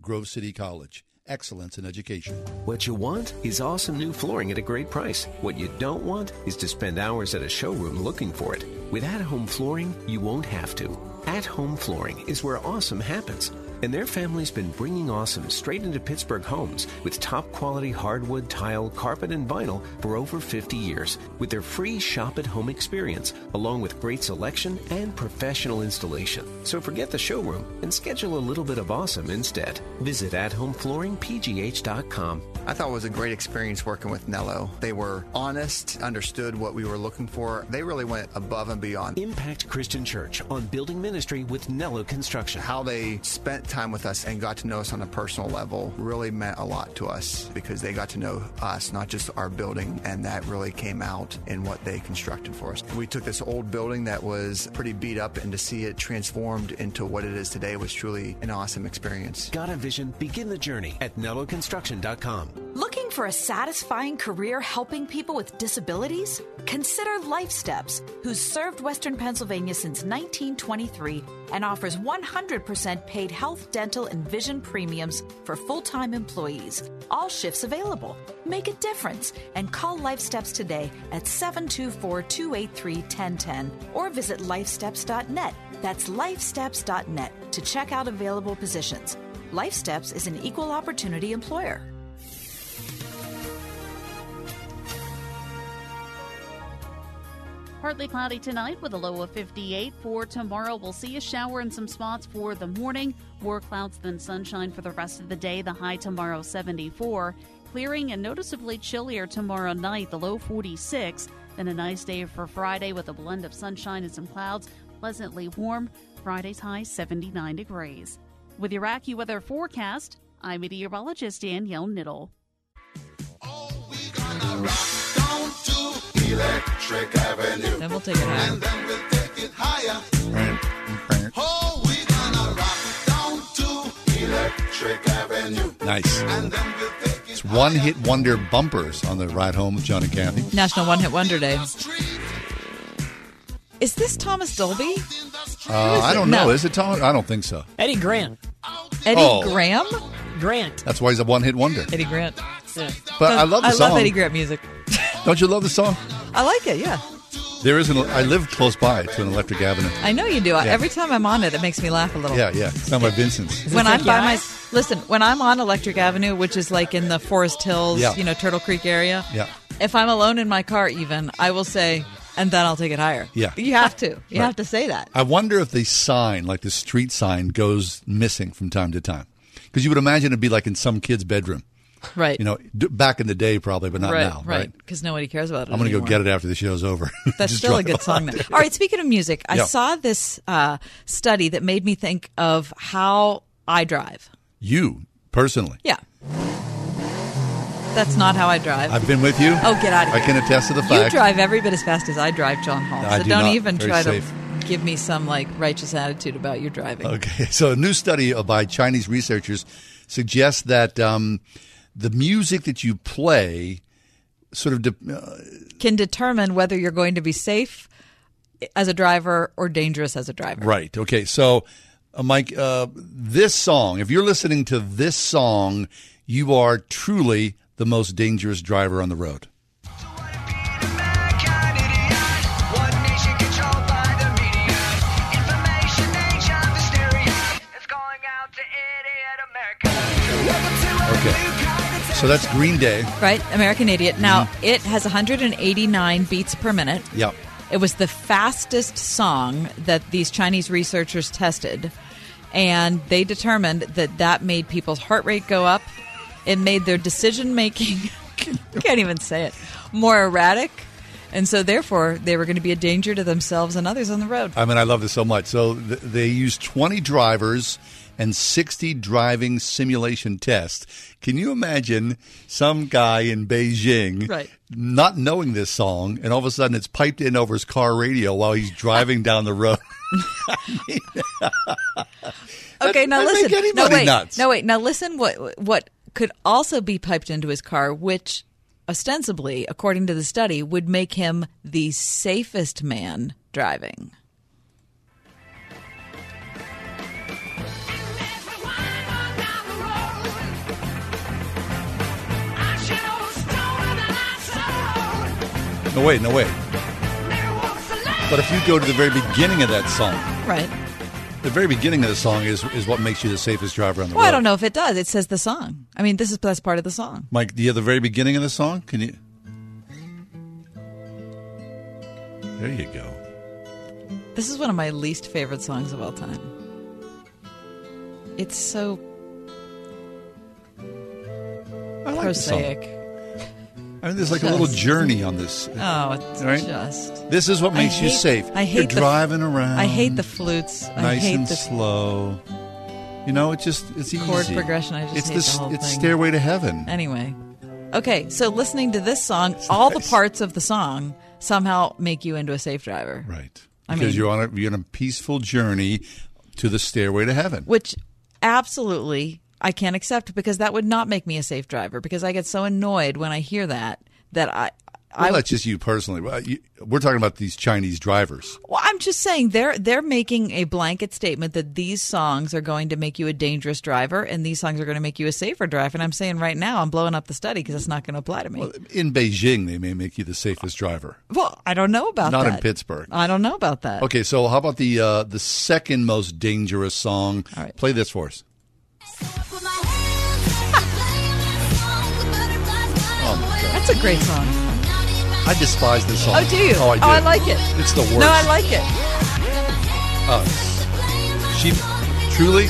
Grove City College, excellence in education. What you want is awesome new flooring at a great price. What you don't want is to spend hours at a showroom looking for it. With at home flooring, you won't have to. At home flooring is where awesome happens. And their family's been bringing awesome straight into Pittsburgh homes with top quality hardwood, tile, carpet, and vinyl for over 50 years with their free shop at home experience, along with great selection and professional installation. So forget the showroom and schedule a little bit of awesome instead. Visit athomeflooringpgh.com. I thought it was a great experience working with Nello. They were honest, understood what we were looking for. They really went above and beyond. Impact Christian Church on building ministry with Nello Construction. How they spent time with us and got to know us on a personal level really meant a lot to us because they got to know us, not just our building, and that really came out in what they constructed for us. We took this old building that was pretty beat up, and to see it transformed into what it is today was truly an awesome experience. Got a vision? Begin the journey at NelloConstruction.com. Looking for a satisfying career helping people with disabilities? Consider Life Steps, who's served Western Pennsylvania since 1923 and offers 100% paid health, dental, and vision premiums for full time employees. All shifts available. Make a difference and call LifeSteps today at 724 283 1010 or visit lifesteps.net. That's lifesteps.net to check out available positions. LifeSteps is an equal opportunity employer. Partly cloudy tonight with a low of 58. For tomorrow, we'll see a shower in some spots for the morning. More clouds than sunshine for the rest of the day. The high tomorrow 74. Clearing and noticeably chillier tomorrow night, the low 46. Then a nice day for Friday with a blend of sunshine and some clouds. Pleasantly warm. Friday's high 79 degrees. With your AccuWeather forecast, I'm meteorologist Danielle Niddle. Electric Avenue. Then we'll take it higher. And then we'll take it higher. Oh, we gonna rock down to Electric Avenue. Nice. And then we'll take It's one hit wonder bumpers on the ride home with John and Kathy. National One Hit Wonder Day. Is this Thomas Dolby? Uh, I don't No. know. Is it Tom? I don't think so. Eddie Grant. Eddie Oh. Graham? Grant. That's why he's a one hit wonder. Eddie Grant. But I love the I song. love Eddie Grant music. Don't you love the song? I like it, yeah. There is an. I live close by to an Electric Avenue. I know you do. Yeah. Every time I'm on it, it makes me laugh a little. Yeah, yeah. It's down by Vincent's. when I'm by my listen, when I'm on Electric Avenue, which is like in the Forest Hills, Yeah. you know, Turtle Creek area. Yeah. If I'm alone in my car, even I will say and then I'll take it higher. Yeah. You have to. You Right. have to say that. I wonder if the sign, like the street sign, goes missing from time to time. Because you would imagine it'd be like in some kid's bedroom. Right. You know, d- back in the day, probably, but not right, now. right. Right. Because nobody cares about it. I'm going to go get it after the show's over. *laughs* That's still a good song. Though. All right, speaking of music, I Yeah. saw this uh, study that made me think of how I drive. You, personally. Yeah. That's not how I drive. I've been with you. Oh, get out of here. I can attest to the fact. You drive every bit as fast as I drive, John Hall. I so do not. even Very try safe. to give me some like righteous attitude about your driving. Okay, *laughs* so a new study by Chinese researchers suggests that um, the music that you play sort of de- uh, Can determine whether you're going to be safe as a driver or dangerous as a driver. Right. Okay. So, uh, Mike, uh, this song, if you're listening to this song, you are truly the most dangerous driver on the road. So that's Green Day. Right? American Idiot. Now, Mm-hmm. it has 189 beats per minute. Yep. It was the fastest song that these Chinese researchers tested, and they determined that that made people's heart rate go up. It made their decision making, *laughs* can't even say it, more erratic. And so, therefore, they were going to be a danger to themselves and others on the road. I mean, I love this so much. So th- they used 20 drivers and 60 driving simulation tests. Can you imagine some guy in Beijing Right. not knowing this song, and all of a sudden it's piped in over his car radio while he's driving down the road? *laughs* *laughs* Okay, now that'd listen. make no wait. nuts. No wait. Now listen. What what could also be piped into his car, which ostensibly, according to the study, would make him the safest man driving. No, wait, no, wait. But if you go to the very beginning of that song, Right. the very beginning of the song is, is what makes you the safest driver on the Well, road. I don't know if it does. It says the song. I mean, this is that's part of the song. Mike, do you have the very beginning of the song? Can you? There you go. This is one of my least favorite songs of all time. It's so I like prosaic. Mm. I mean, there's like a little journey on this. Oh, it's right? just. This is what makes you safe. I hate You're the- driving around. I hate the flutes. I nice hate and the slow. You know, it's just it's chord easy. progression. I just it's hate this. the whole it's thing. Stairway to Heaven. Anyway, okay. So listening to this song, all the parts of the song somehow make you into a safe driver. Right. I Because mean- you're on a you're on a peaceful journey to the stairway to heaven. Which absolutely I can't accept because that would not make me a safe driver because I get so annoyed when I hear that that I. Well, I, that's just you personally. Well, We're talking about these Chinese drivers. well, I'm just saying they're they're making a blanket statement that these songs are going to make you a dangerous driver and these songs are going to make you a safer driver. And I'm saying right now I'm blowing up the study because it's not going to apply to me. In Beijing, they may make you the safest driver. Well, I don't know about that. Not that. in Pittsburgh. I don't know about that. Okay, so how about the uh, the second most dangerous song? All right. Play this for us. That's a great song. I despise this song. Oh, do you? Oh, I do. Oh, I like it. It's the worst. No, I like it. Oh, she truly,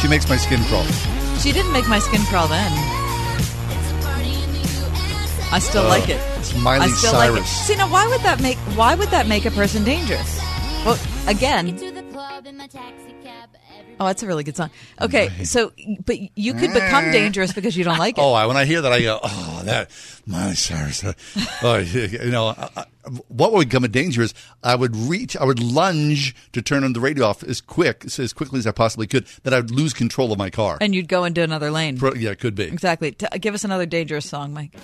she makes my skin crawl. She didn't make my skin crawl then. I still Oh, like it. it's Miley I still like it. See now, why would that make why would that make a person dangerous? Well, again. Oh, that's a really good song. Okay, so but you could become eh. dangerous because you don't like it. *laughs* Oh, I, when I hear that, I go, oh, that Miley Cyrus. oh, *laughs* you know, I, I, what would become a danger I would reach, I would lunge to turn on the radio off as quick, as quickly as I possibly could, that I'd lose control of my car. And you'd go into another lane. Pro- yeah, it could be. Exactly. T- give us another dangerous song, Mike.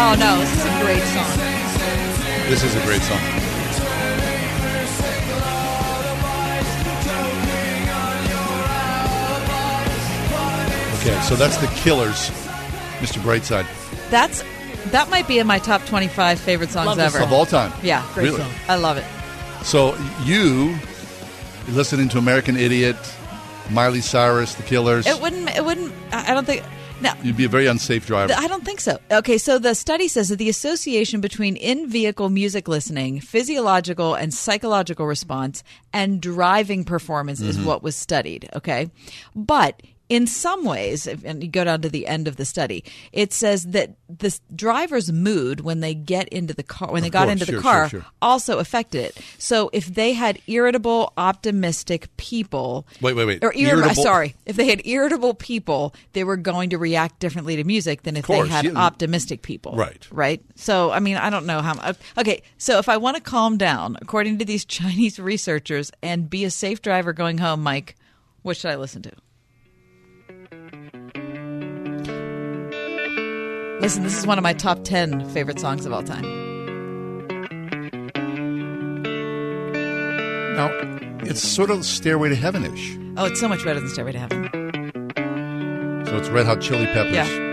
Oh no, this is a great song. This is a great song. Okay, so that's the Killers, Mr. Brightside. That's that might be in my top twenty-five favorite songs Love this ever song. Of all time? Yeah, Great Really? song. I love it. So you listening to American Idiot, Miley Cyrus, The Killers. It wouldn't. It wouldn't. I I don't think No. You'd be a very unsafe driver. I don't think so. Okay, so the study says that the association between in vehicle music listening, physiological and psychological response, and driving performance is Mhm. what was studied. Okay. But in some ways, if- and you go down to the end of the study, it says that the driver's mood when they get into the car, when they Of got course, into the sure, car, sure, sure. also affected it. So if they had irritable, optimistic people, Wait, wait, wait. or irritable, sorry, if they had irritable people, they were going to react differently to music than if course, they had yeah. optimistic people. Right. Right. So, I mean, I don't know how. mu- Okay. So, if I want to calm down, according to these *laughs* Chinese researchers, and be a safe driver going home, Mike, what should I listen to? Listen, this is one of my top 10 favorite songs of all time. Now, it's sort of Stairway to Heaven-ish. Oh, it's so much better than Stairway to Heaven. So it's Red Hot Chili Peppers. Yeah.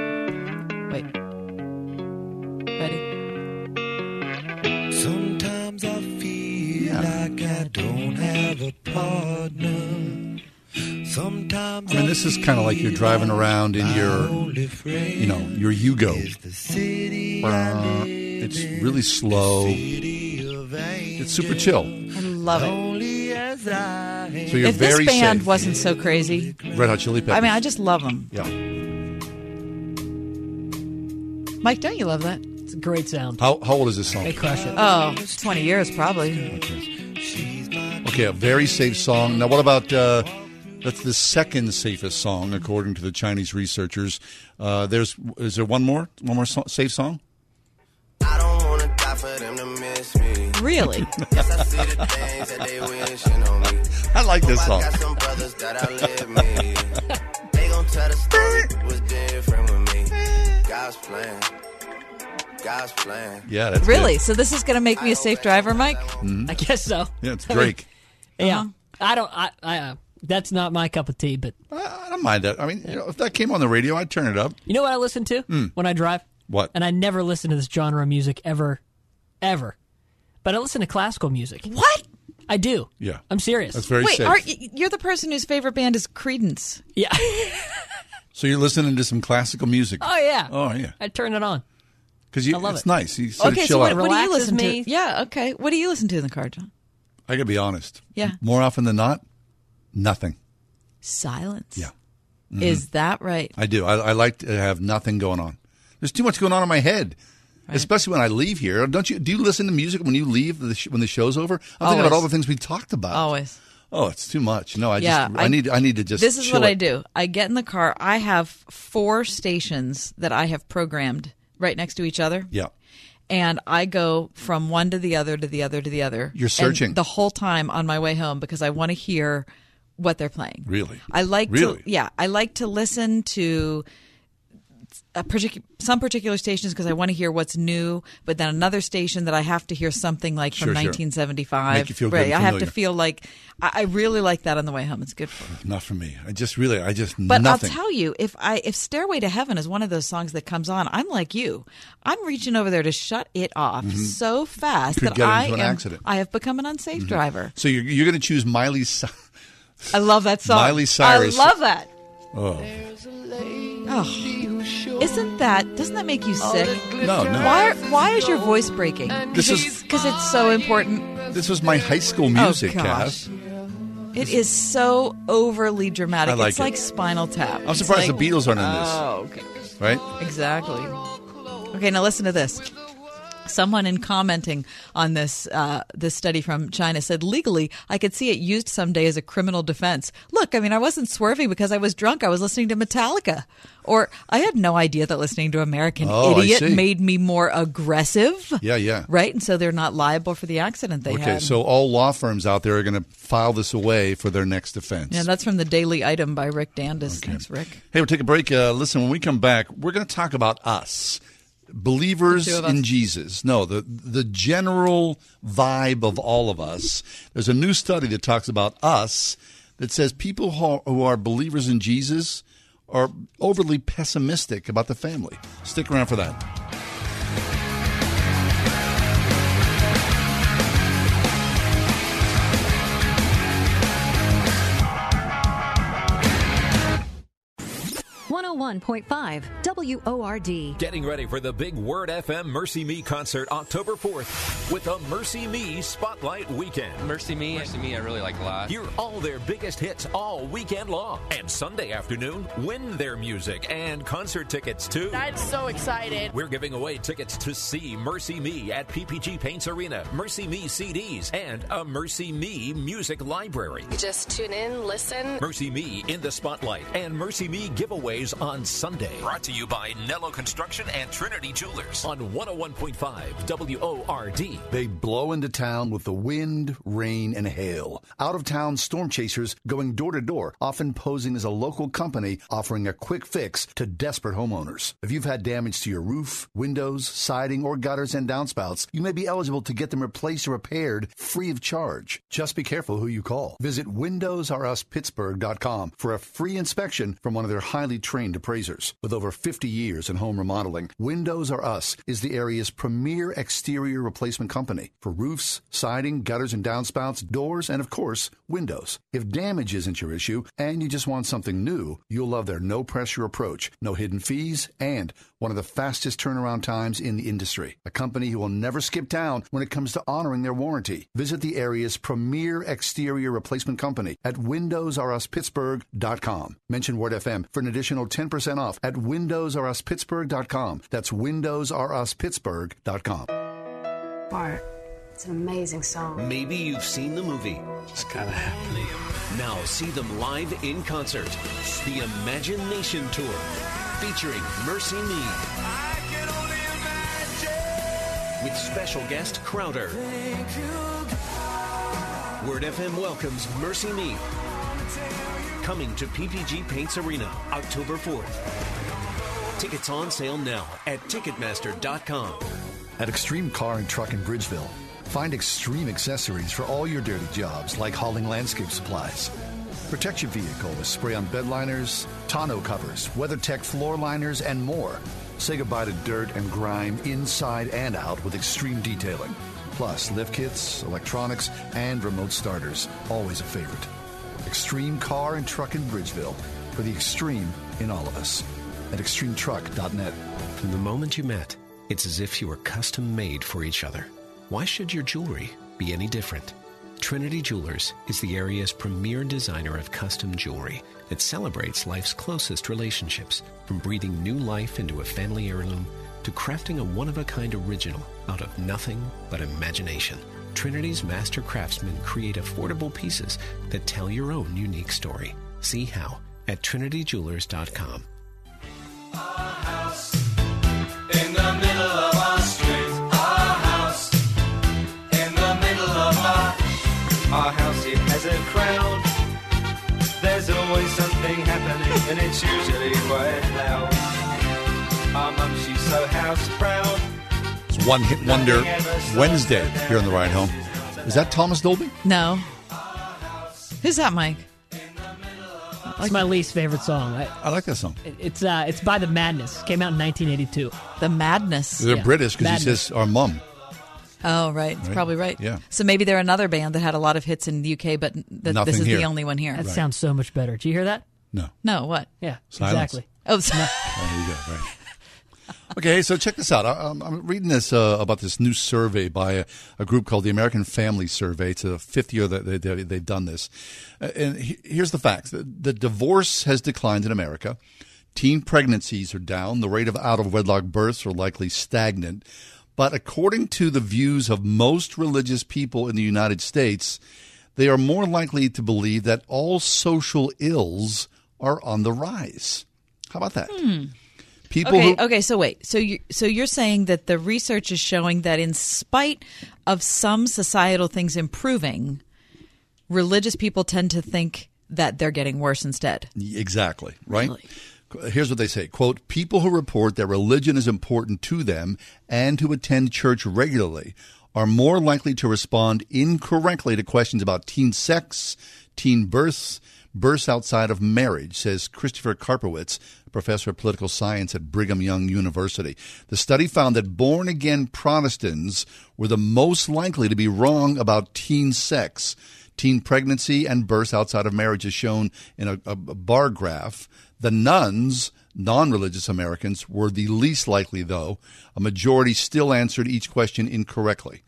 Is kind of like you're driving around in your, you know, your Yugo. Uh, it's really slow. It's super chill. I love it. So you're if this very band safe. wasn't so crazy, Red Hot Chili Peppers. I mean, I just love them. Yeah. Mike, don't you love that? It's a great sound. How, how old is this song? They crush it. Oh, 20 years probably. Okay, a very safe song. Now, what about uh, that's the second safest song according to the Chinese researchers? Uh, there's is there one more one more so- safe song? Really? Yes, I see the things that they wishing on me. I like this song. I got some brothers that outlive me. they gon' tell the story was different with me. God's plan. God's plan. Yeah, that's really? good. So this is going to make me a safe driver, Mike? Mhm. I guess so. Yeah, it's I mean, Drake. *laughs* Yeah. Uh-huh. I don't. I. I uh, that's not my cup of tea. But I don't mind that. I mean, you know, if that came on the radio, I'd turn it up. you know what I listen to Hmm. when I drive? What? And I never listen to this genre of music ever, ever. But I listen to classical music. What? I do. Yeah. I'm serious. That's very Wait, safe. are, y- you're the person whose favorite band is Creedence. Yeah. *laughs* So you're listening to some classical music. Oh yeah. Oh yeah. I turn it on. Because I love it's it. nice. You sort okay, of so chill what, out. what do you Relaxes listen me. to? Yeah, okay. What do you listen to in the car, John? I gotta be honest. Yeah. More often than not, nothing. Silence. Yeah. Mhm. Is that right? I do. I, I like to have nothing going on. There's too much going on in my head, especially when I leave here. Don't you? Do you listen to music when you leave the sh- when the show's over? I'm thinking about all the things we talked about. Always. Oh, it's too much. No, I yeah, just I, need I need to just. This is what I do. I get in the car. I have four stations that I have programmed right next to each other. Yeah. and I go from one to the other to the other to the other. You're searching. the whole time on my way home because I want to hear what they're playing. Really? I like Really? to yeah, I like to listen to a particular some particular stations because I want to hear what's new, but then another station that I have to hear something like from Sure, sure. 1975. Make you feel good right, I have to feel like I, I really like that on the way home. It's good for me. Not for me. I just really I just But nothing. I'll tell you, if I if Stairway to Heaven is one of those songs that comes on, I'm like you. I'm reaching over there to shut it off Mhm. so fast that I am, accident. I have become an unsafe driver. so you're you're going to choose Miley. *laughs* I love that song. Miley Cyrus. I love that. Oh Oh, isn't that? Doesn't that make you sick? No, no. Why? Why is your voice breaking? This is- because it's so important. this was my high school oh, music, oh, gosh. Cass. It is so overly dramatic. Like it's it. like Spinal Tap. I'm surprised like- the Beatles aren't in this. Oh, okay. Right? Exactly. Okay, now listen to this. Someone in commenting on this uh, this study from China said, legally, I could see it used someday as a criminal defense. Look, I mean, I wasn't swerving because I was drunk. I was listening to Metallica, or I had no idea that listening to American Oh, Idiot made me more aggressive. Yeah, yeah. Right, and so they're not liable for the accident they Okay, had. Okay, so all law firms out there are going to file this away for their next offense. yeah, that's from the Daily Item by Rick Dandis. Thanks, Rick. Hey, we'll take a break. Uh, listen, when we come back, we're going to talk about us, believers The two of us. in Jesus. No, the the general vibe of all of us. There's a new study that talks about us that says people who are, who are believers in Jesus are overly pessimistic about the family. Stick around for that. 101.5 WORD. Getting ready for the big Word FM Mercy Me concert October 4th with a Mercy Me Spotlight Weekend. Mercy Me, Mercy Me, I really like a lot. Hear all their biggest hits all weekend long. And Sunday afternoon, win their music and concert tickets too. I'm so excited. We're giving away tickets to see Mercy Me at PPG Paints Arena, Mercy Me CDs, and a Mercy Me music library. Just tune in, listen. Mercy Me in the Spotlight and Mercy Me giveaways on Sunday. Brought to you by Nello Construction and Trinity Jewelers on 101.5 WORD. They blow into town with the wind, rain, and hail. Out of town storm chasers going door to door, often posing as a local company offering a quick fix to desperate homeowners. If you've had damage to your roof, windows, siding, or gutters and downspouts, you may be eligible to get them replaced or repaired free of charge. Just be careful who you call. Visit WindowsRUsPittsburgh.com for a free inspection from one of their highly trained appraisers. With over 50 years in home remodeling, Windows R Us is the area's premier exterior replacement company for roofs, siding, gutters and downspouts, doors, and of course, windows. If damage isn't your issue and you just want something new, you'll love their no pressure approach, no hidden fees, and one of the fastest turnaround times in the industry. A company who will never skip town when it comes to honoring their warranty. Visit the area's premier exterior replacement company at WindowsRUsPittsburgh.com. Mention Word FM for an additional 10% off at WindowsRUsPittsburgh.com. That's WindowsRUsPittsburgh.com. Bart, it's an amazing song. Maybe you've seen the movie. It's kind gotta happen. Now see them live in concert. The Imagination Tour, featuring Mercy Me. With special guest Crowder. Word FM welcomes Mercy Me. Coming to PPG Paints Arena October 4th. Tickets on sale now at Ticketmaster.com. At Extreme Car and Truck in Bridgeville, find extreme accessories for all your dirty jobs, like hauling landscape supplies. Protect your vehicle with spray-on bed liners, tonneau covers, WeatherTech floor liners, and more. Say goodbye to dirt and grime inside and out with extreme detailing. Plus, lift kits, electronics, and remote starters. Always a favorite. Extreme Car and Truck in Bridgeville. For the extreme in all of us. At extremetruck.net. From the moment you met, it's as if you were custom made for each other. Why should your jewelry be any different? Trinity Jewelers is the area's premier designer of custom jewelry that celebrates life's closest relationships, from breathing new life into a family heirloom to crafting a one of a kind original out of nothing but imagination. Trinity's master craftsmen create affordable pieces that tell your own unique story. See how at trinityjewelers.com. crowd. There's always something happening, and it's usually quite loud. Our mum, she's so house proud. It's one hit wonder Wednesday here on the ride home. Is that Thomas Dolby? No. Who's that, Mike? It's my least favorite song. I, I like that song. it- it's uh, it's by the Madness. Came out in 1982. The Madness. They're Yeah. British because he Madness. says our mum. Oh, right. It's Right. probably right. Yeah. So maybe they're another band that had a lot of hits in the UK, but th- this is here. the only one here. That sounds so much better. Do you hear that? No. No, what? Yeah, Silence. exactly. Oh, *laughs* There you go. Right. Okay, so check this out. I, I'm, I'm reading this uh, about this new survey by a, a group called the American Family Survey. It's the fifth year that they, they, they've done this. Uh, and he, here's the facts: the, the divorce has declined in America. Teen pregnancies are down. The rate of out of wedlock births are likely stagnant. But according to the views of most religious people in the United States, they are more likely to believe that all social ills are on the rise. How about that? Hmm. People okay, who okay. So wait. So you so you're saying that the research is showing that in spite of some societal things improving, religious people tend to think that they're getting worse instead. Exactly, right? Here's what they say quote, people who report that religion is important to them and who attend church regularly are more likely to respond incorrectly to questions about teen sex, teen births, births outside of marriage, says Christopher Karpowitz, professor of political science at Brigham Young University. The study found that born again Protestants were the most likely to be wrong about teen sex. Teen pregnancy and births outside of marriage is shown in a, a bar graph. The nuns, Non religious Americans were the least likely, though. A majority still answered each question incorrectly.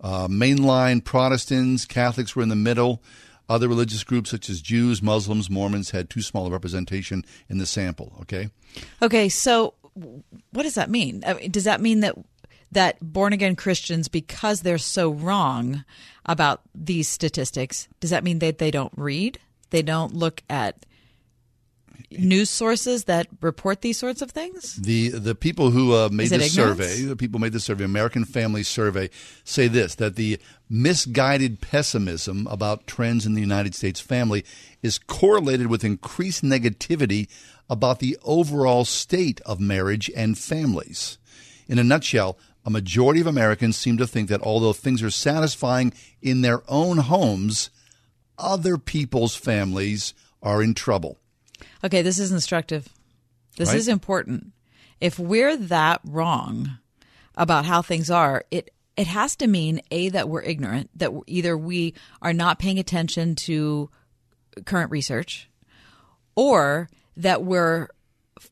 Uh, mainline Protestants, Catholics were in the middle. Other religious groups, such as Jews, Muslims, Mormons, had too small a representation in the sample. Okay. Okay, so what does that mean? I mean, does that mean that that born again Christians, because they're so wrong about these statistics, does that mean that they don't read? They don't look at news sources that report these sorts of things? The the people who uh, made Is it this ignorance? survey, the people who made this survey, American Family Survey, say this that the misguided pessimism about trends in the United States family is correlated with increased negativity about the overall state of marriage and families. In a nutshell, a majority of Americans seem to think that although things are satisfying in their own homes, other people's families are in trouble. Okay, this is instructive. This Right? is important. If we're that wrong about how things are, it it has to mean a that we're ignorant, that either we are not paying attention to current research, or that we're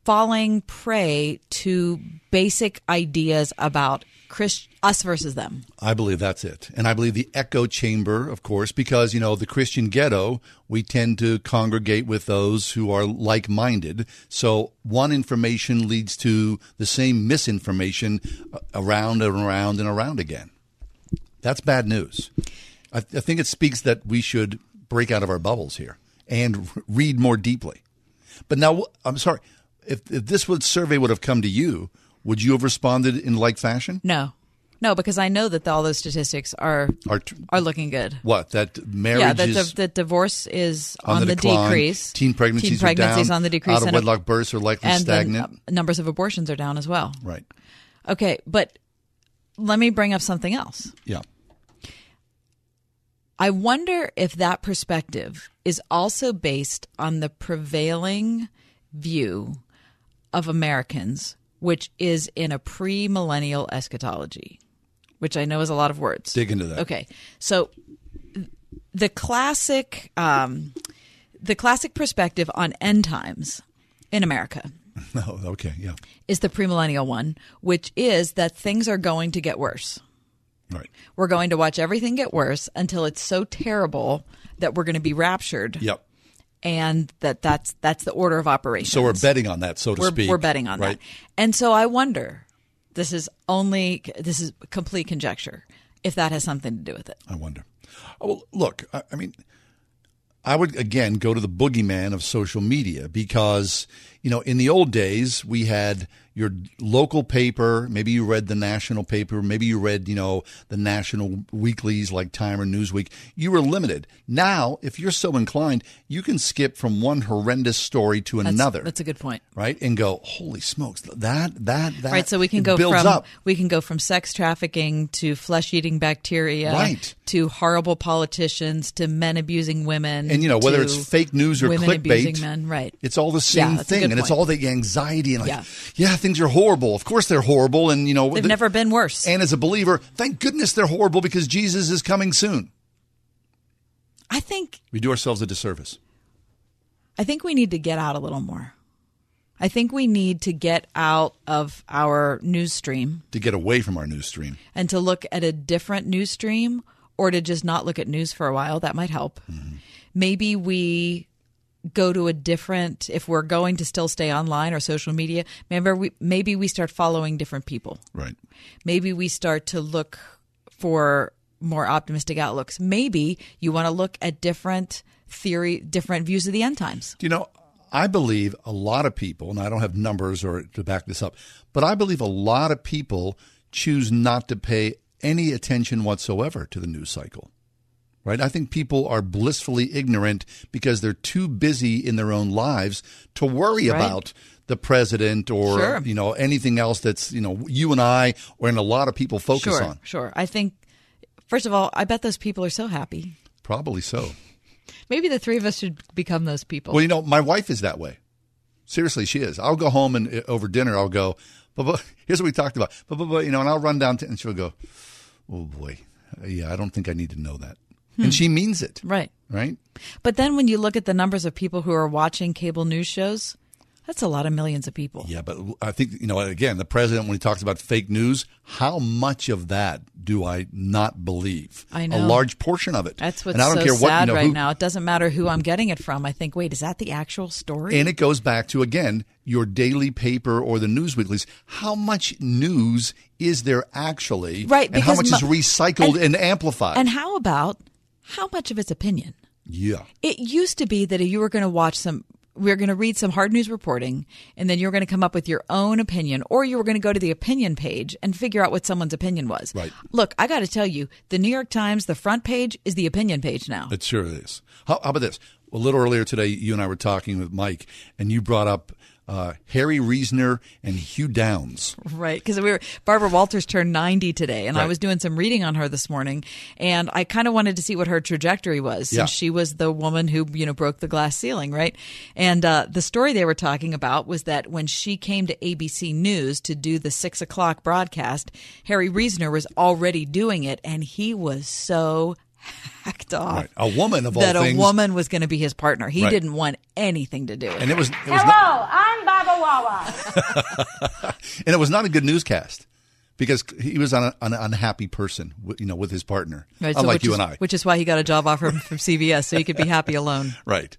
falling prey to basic ideas about Christ, us versus them. I believe that's it. And I believe the echo chamber, of course, because, you know, the Christian ghetto, we tend to congregate with those who are like minded. So one information leads to the same misinformation uh, around and around and around again. That's bad news. I, I think it speaks that we should break out of our bubbles here and r- *laughs* read more deeply. But now, I'm sorry, if, if this would, survey would have come to you, would you have responded in like fashion? No, no, because I know that all those statistics are Are are looking good. What that marriage yeah, that, is the, that divorce is on, on, the, the, decline. decrease. Teen pregnancies, Teen pregnancies are down. on the decrease. Out of and- wedlock births are likely and stagnant. uh, numbers of abortions are down as well. right. Okay, but let me bring up something else. Yeah. I wonder if that perspective is also based on the prevailing view of Americans, which is in a premillennial eschatology, which I know is a lot of words. Dig into that. Okay, so the classic, um, the classic perspective on end times in America No. *laughs* Okay. Yeah. is the premillennial one, which is that things are going to get worse. Right. We're going to watch everything get worse until it's so terrible that we're going to be raptured. Yep. And that that's that's the order of operations. So we're betting on that, so to we're, speak. We're betting on right? that. And so I wonder, this is only this is complete conjecture, if that has something to do with it. I wonder. Oh, well, look, I, I mean, I would again go to the boogeyman of social media because you know in the old days we had your local paper. Maybe you read the national paper. Maybe you read you know the national weeklies like Time or Newsweek. You were limited. Now, if you're so inclined, you can skip from one horrendous story to That's- another. That's a good point. right? And go, holy smokes, that that that. right, so we can go from up. we can go from sex trafficking to flesh eating bacteria, Right. to horrible politicians to men abusing women, And you know whether it's fake news or clickbait, men, right? It's all the same a thing, and it's all the anxiety and like, Yeah. yeah. Things are horrible. Of course they're horrible, and you know They've the- never been worse. And as a believer, thank goodness they're horrible because Jesus is coming soon. I think We do ourselves a disservice. I think we need to get out a little more. I think we need to get out of our news stream to get away from our news stream. and to look at a different news stream or to just not look at news for a while. That might help. Mm-hmm. Maybe we go to a different if we're going to still stay online or social media remember we maybe we start following different people Right. maybe we start to look for more optimistic outlooks maybe you want to look at different theory different views of the end times Do you know, I believe a lot of people, and I don't have numbers or to back this up, but I believe a lot of people choose not to pay any attention whatsoever to the news cycle. Right? I think people are blissfully ignorant because they're too busy in their own lives to worry Right. about the president or Sure. you know anything else that's you know you and I or and a lot of people focus sure on. sure i think first of all i bet those people are so happy Probably so. maybe the three of us should become those people Well, you know, my wife is that way. Seriously, she is. I'll go home and uh, over dinner, I'll go, but, but *laughs* here's what we talked about. But, but, but, you know, and I'll run down to, and she'll go, oh boy, yeah, I don't think I need to know that. Hmm. And she means it, right right? But then when you look at the numbers of people who are watching cable news shows, That's a lot of millions of people. Yeah, but I think you know again the president when he talks about fake news, how much of that do I not believe? I know a large portion of it. That's what's and I don't so care what, sad you know, right who- now. It doesn't matter who I'm getting it from. I think, wait, is that the actual story? And it goes back to again your daily paper or the news weeklies. How much news is there actually? Right, And how much because is recycled and, and- amplified? and how about how much of it's opinion? yeah. It used to be that you were going to watch some, we were going to read some hard news reporting, and then you were going to come up with your own opinion, or you were going to go to the opinion page and figure out what someone's opinion was. Right. Look, I got to tell you, the New York Times, the front page is the opinion page now. It sure is. How, how about this? A little earlier today, you and I were talking with Mike, and you brought up uh, Harry Reasoner and Hugh Downs. Right, because we were Barbara Walters turned ninety today, and I was doing some reading on her this morning, and I kind of wanted to see what her trajectory was, since Yeah. she was the woman who you know broke the glass ceiling, right? And uh, the story they were talking about was that when she came to ABC News to do the six o'clock broadcast, Harry Reasoner was already doing it, and he was so hacked off Right. A woman of all that things. a woman was going to be his partner. He Right. didn't want anything to do with And it was, it was Hello, not, I'm Baba Wawa. *laughs* and it was not a good newscast because he was on a, an unhappy person, with- you know, with his partner, Right, so unlike which you is, and I. Which is why he got a job offer from CBS, so he could be happy alone. *laughs* Right.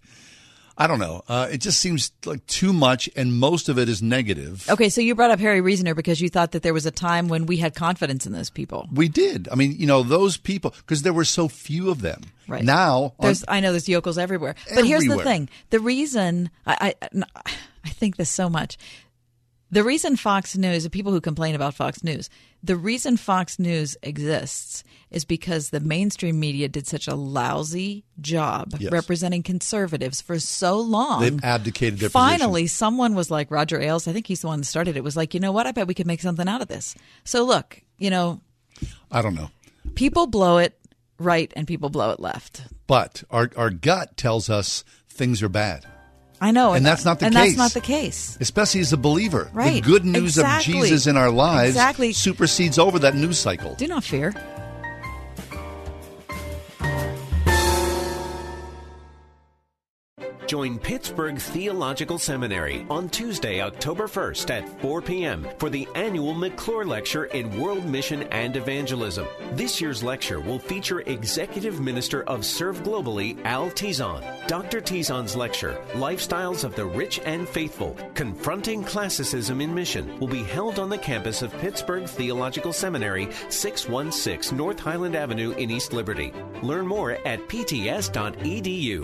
I don't know. Uh, it just seems like too much, and most of it is negative. Okay, so you brought up Harry Reasoner because you thought that there was a time when we had confidence in those people. We did. I mean, you know, those people, because there were so few of them. Right. Now, on- There's, I know there's yokels everywhere. But here's the thing: the reason I, I, I think this so much. The reason Fox News, the people who complain about Fox News, the reason Fox News exists is because the mainstream media did such a lousy job Yes. representing conservatives for so long. they've abdicated their Finally, someone was like Roger Ailes. I think he's the one that started it. Was like, you know what? I bet we could make something out of this. So look, you know. I don't know. people blow it right and people blow it left. But our, our gut tells us things are bad. I know, And that's not the and case. that's not the case. Especially as a believer. Right. The good news Exactly. of Jesus in our lives Exactly. supersedes over that news cycle. Do not fear. Join Pittsburgh Theological Seminary on Tuesday, October 1st at 4 p.m. for the annual McClure Lecture in World Mission and Evangelism. This year's lecture will feature Executive Minister of Serve Globally, Al Tizon. Dr. Tizon's lecture, Lifestyles of the Rich and Faithful, Confronting Classicism in Mission, will be held on the campus of Pittsburgh Theological Seminary, 616 North Highland Avenue in East Liberty. Learn more at pts.edu.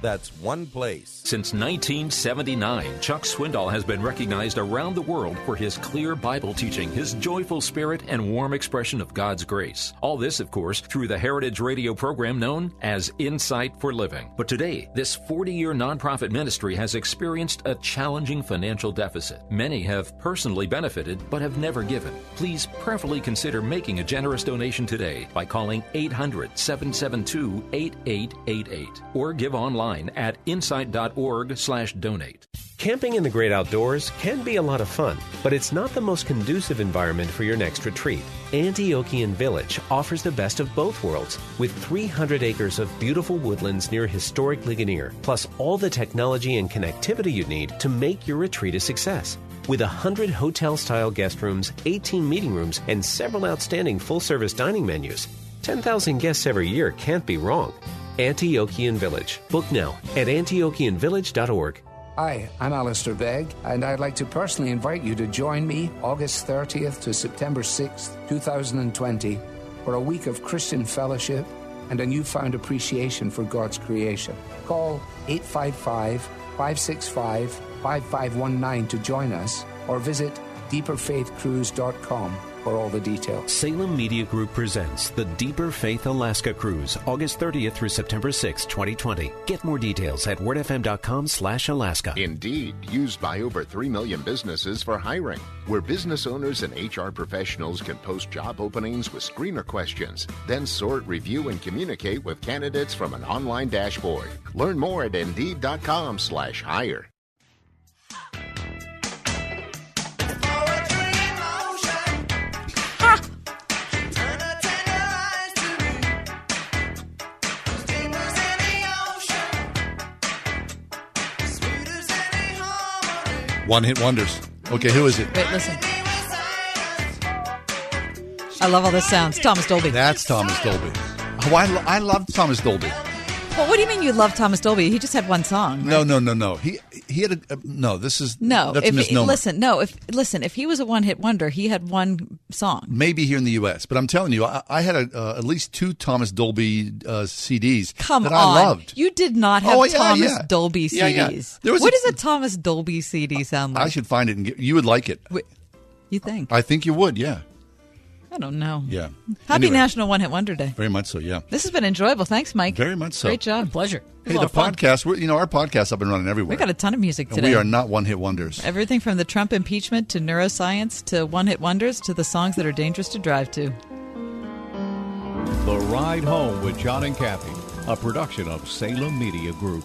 That's one place. Since 1979, Chuck Swindoll has been recognized around the world for his clear Bible teaching, his joyful spirit, and warm expression of God's grace. All this, of course, through the Heritage Radio program known as Insight for Living. But today, this 40 year nonprofit ministry has experienced a challenging financial deficit. Many have personally benefited but have never given. Please prayerfully consider making a generous donation today by calling 800 772 8888 or give online at insight.org slash donate. Camping in the great outdoors can be a lot of fun, but it's not the most conducive environment for your next retreat. Antiochian Village offers the best of both worlds, with 300 acres of beautiful woodlands near historic Ligonier, plus all the technology and connectivity you need to make your retreat a success. With 100 hotel style guest rooms, 18 meeting rooms, and several outstanding full service dining menus, 10,000 guests every year can't be wrong. Antiochian Village. Book now at antiochianvillage.org. Hi, I'm Alistair Begg, and I'd like to personally invite you to join me August 30th to September 6th, 2020, for a week of Christian fellowship and a newfound appreciation for God's creation. Call 855 565 5519 to join us, or visit deeperfaithcruise.com for for all the details. Salem Media Group presents the Deeper Faith Alaska Cruise, August 30th through September 6, 2020. Get more details at wordfm.com slash Alaska. Indeed, used by over 3 million businesses for hiring, where business owners and HR professionals can post job openings with screener questions, then sort, review, and communicate with candidates from an online dashboard. Learn more at Indeed.com slash hire. One hit wonders. Okay, who is it? Wait, listen. I love all this sounds. Thomas Dolby. That's Thomas Dolby. Oh, I, lo- I love Thomas Dolby. Well, what do you mean you love Thomas Dolby? He just had one song. No, no, no, no. He he had a uh, no. This is No, That's a if misnomer. listen, no, if listen, if he was a one-hit wonder, he had one song. Maybe here in the U.S., but I'm telling you, I, I had a, uh, at least two Thomas Dolby uh, CDs Come that on, I loved. you did not have Oh, yeah, Thomas yeah. Dolby CDs. Yeah. There was what a- does a Thomas Dolby CD sound like? I should find it and get, you would like it. you think? I think you would. Yeah, I don't know. yeah. Happy Anyway, National One Hit Wonder Day. Very much so. Yeah. This has been enjoyable. Thanks, Mike. Very much so. Great job. pleasure. Hey, the podcast. We're, you know, our podcasts have been running everywhere. We got a ton of music And today. we are not one hit wonders. Everything from the Trump impeachment to neuroscience to one hit wonders to the songs that are dangerous to drive to. The Ride Home with John and Kathy, a production of Salem Media Group.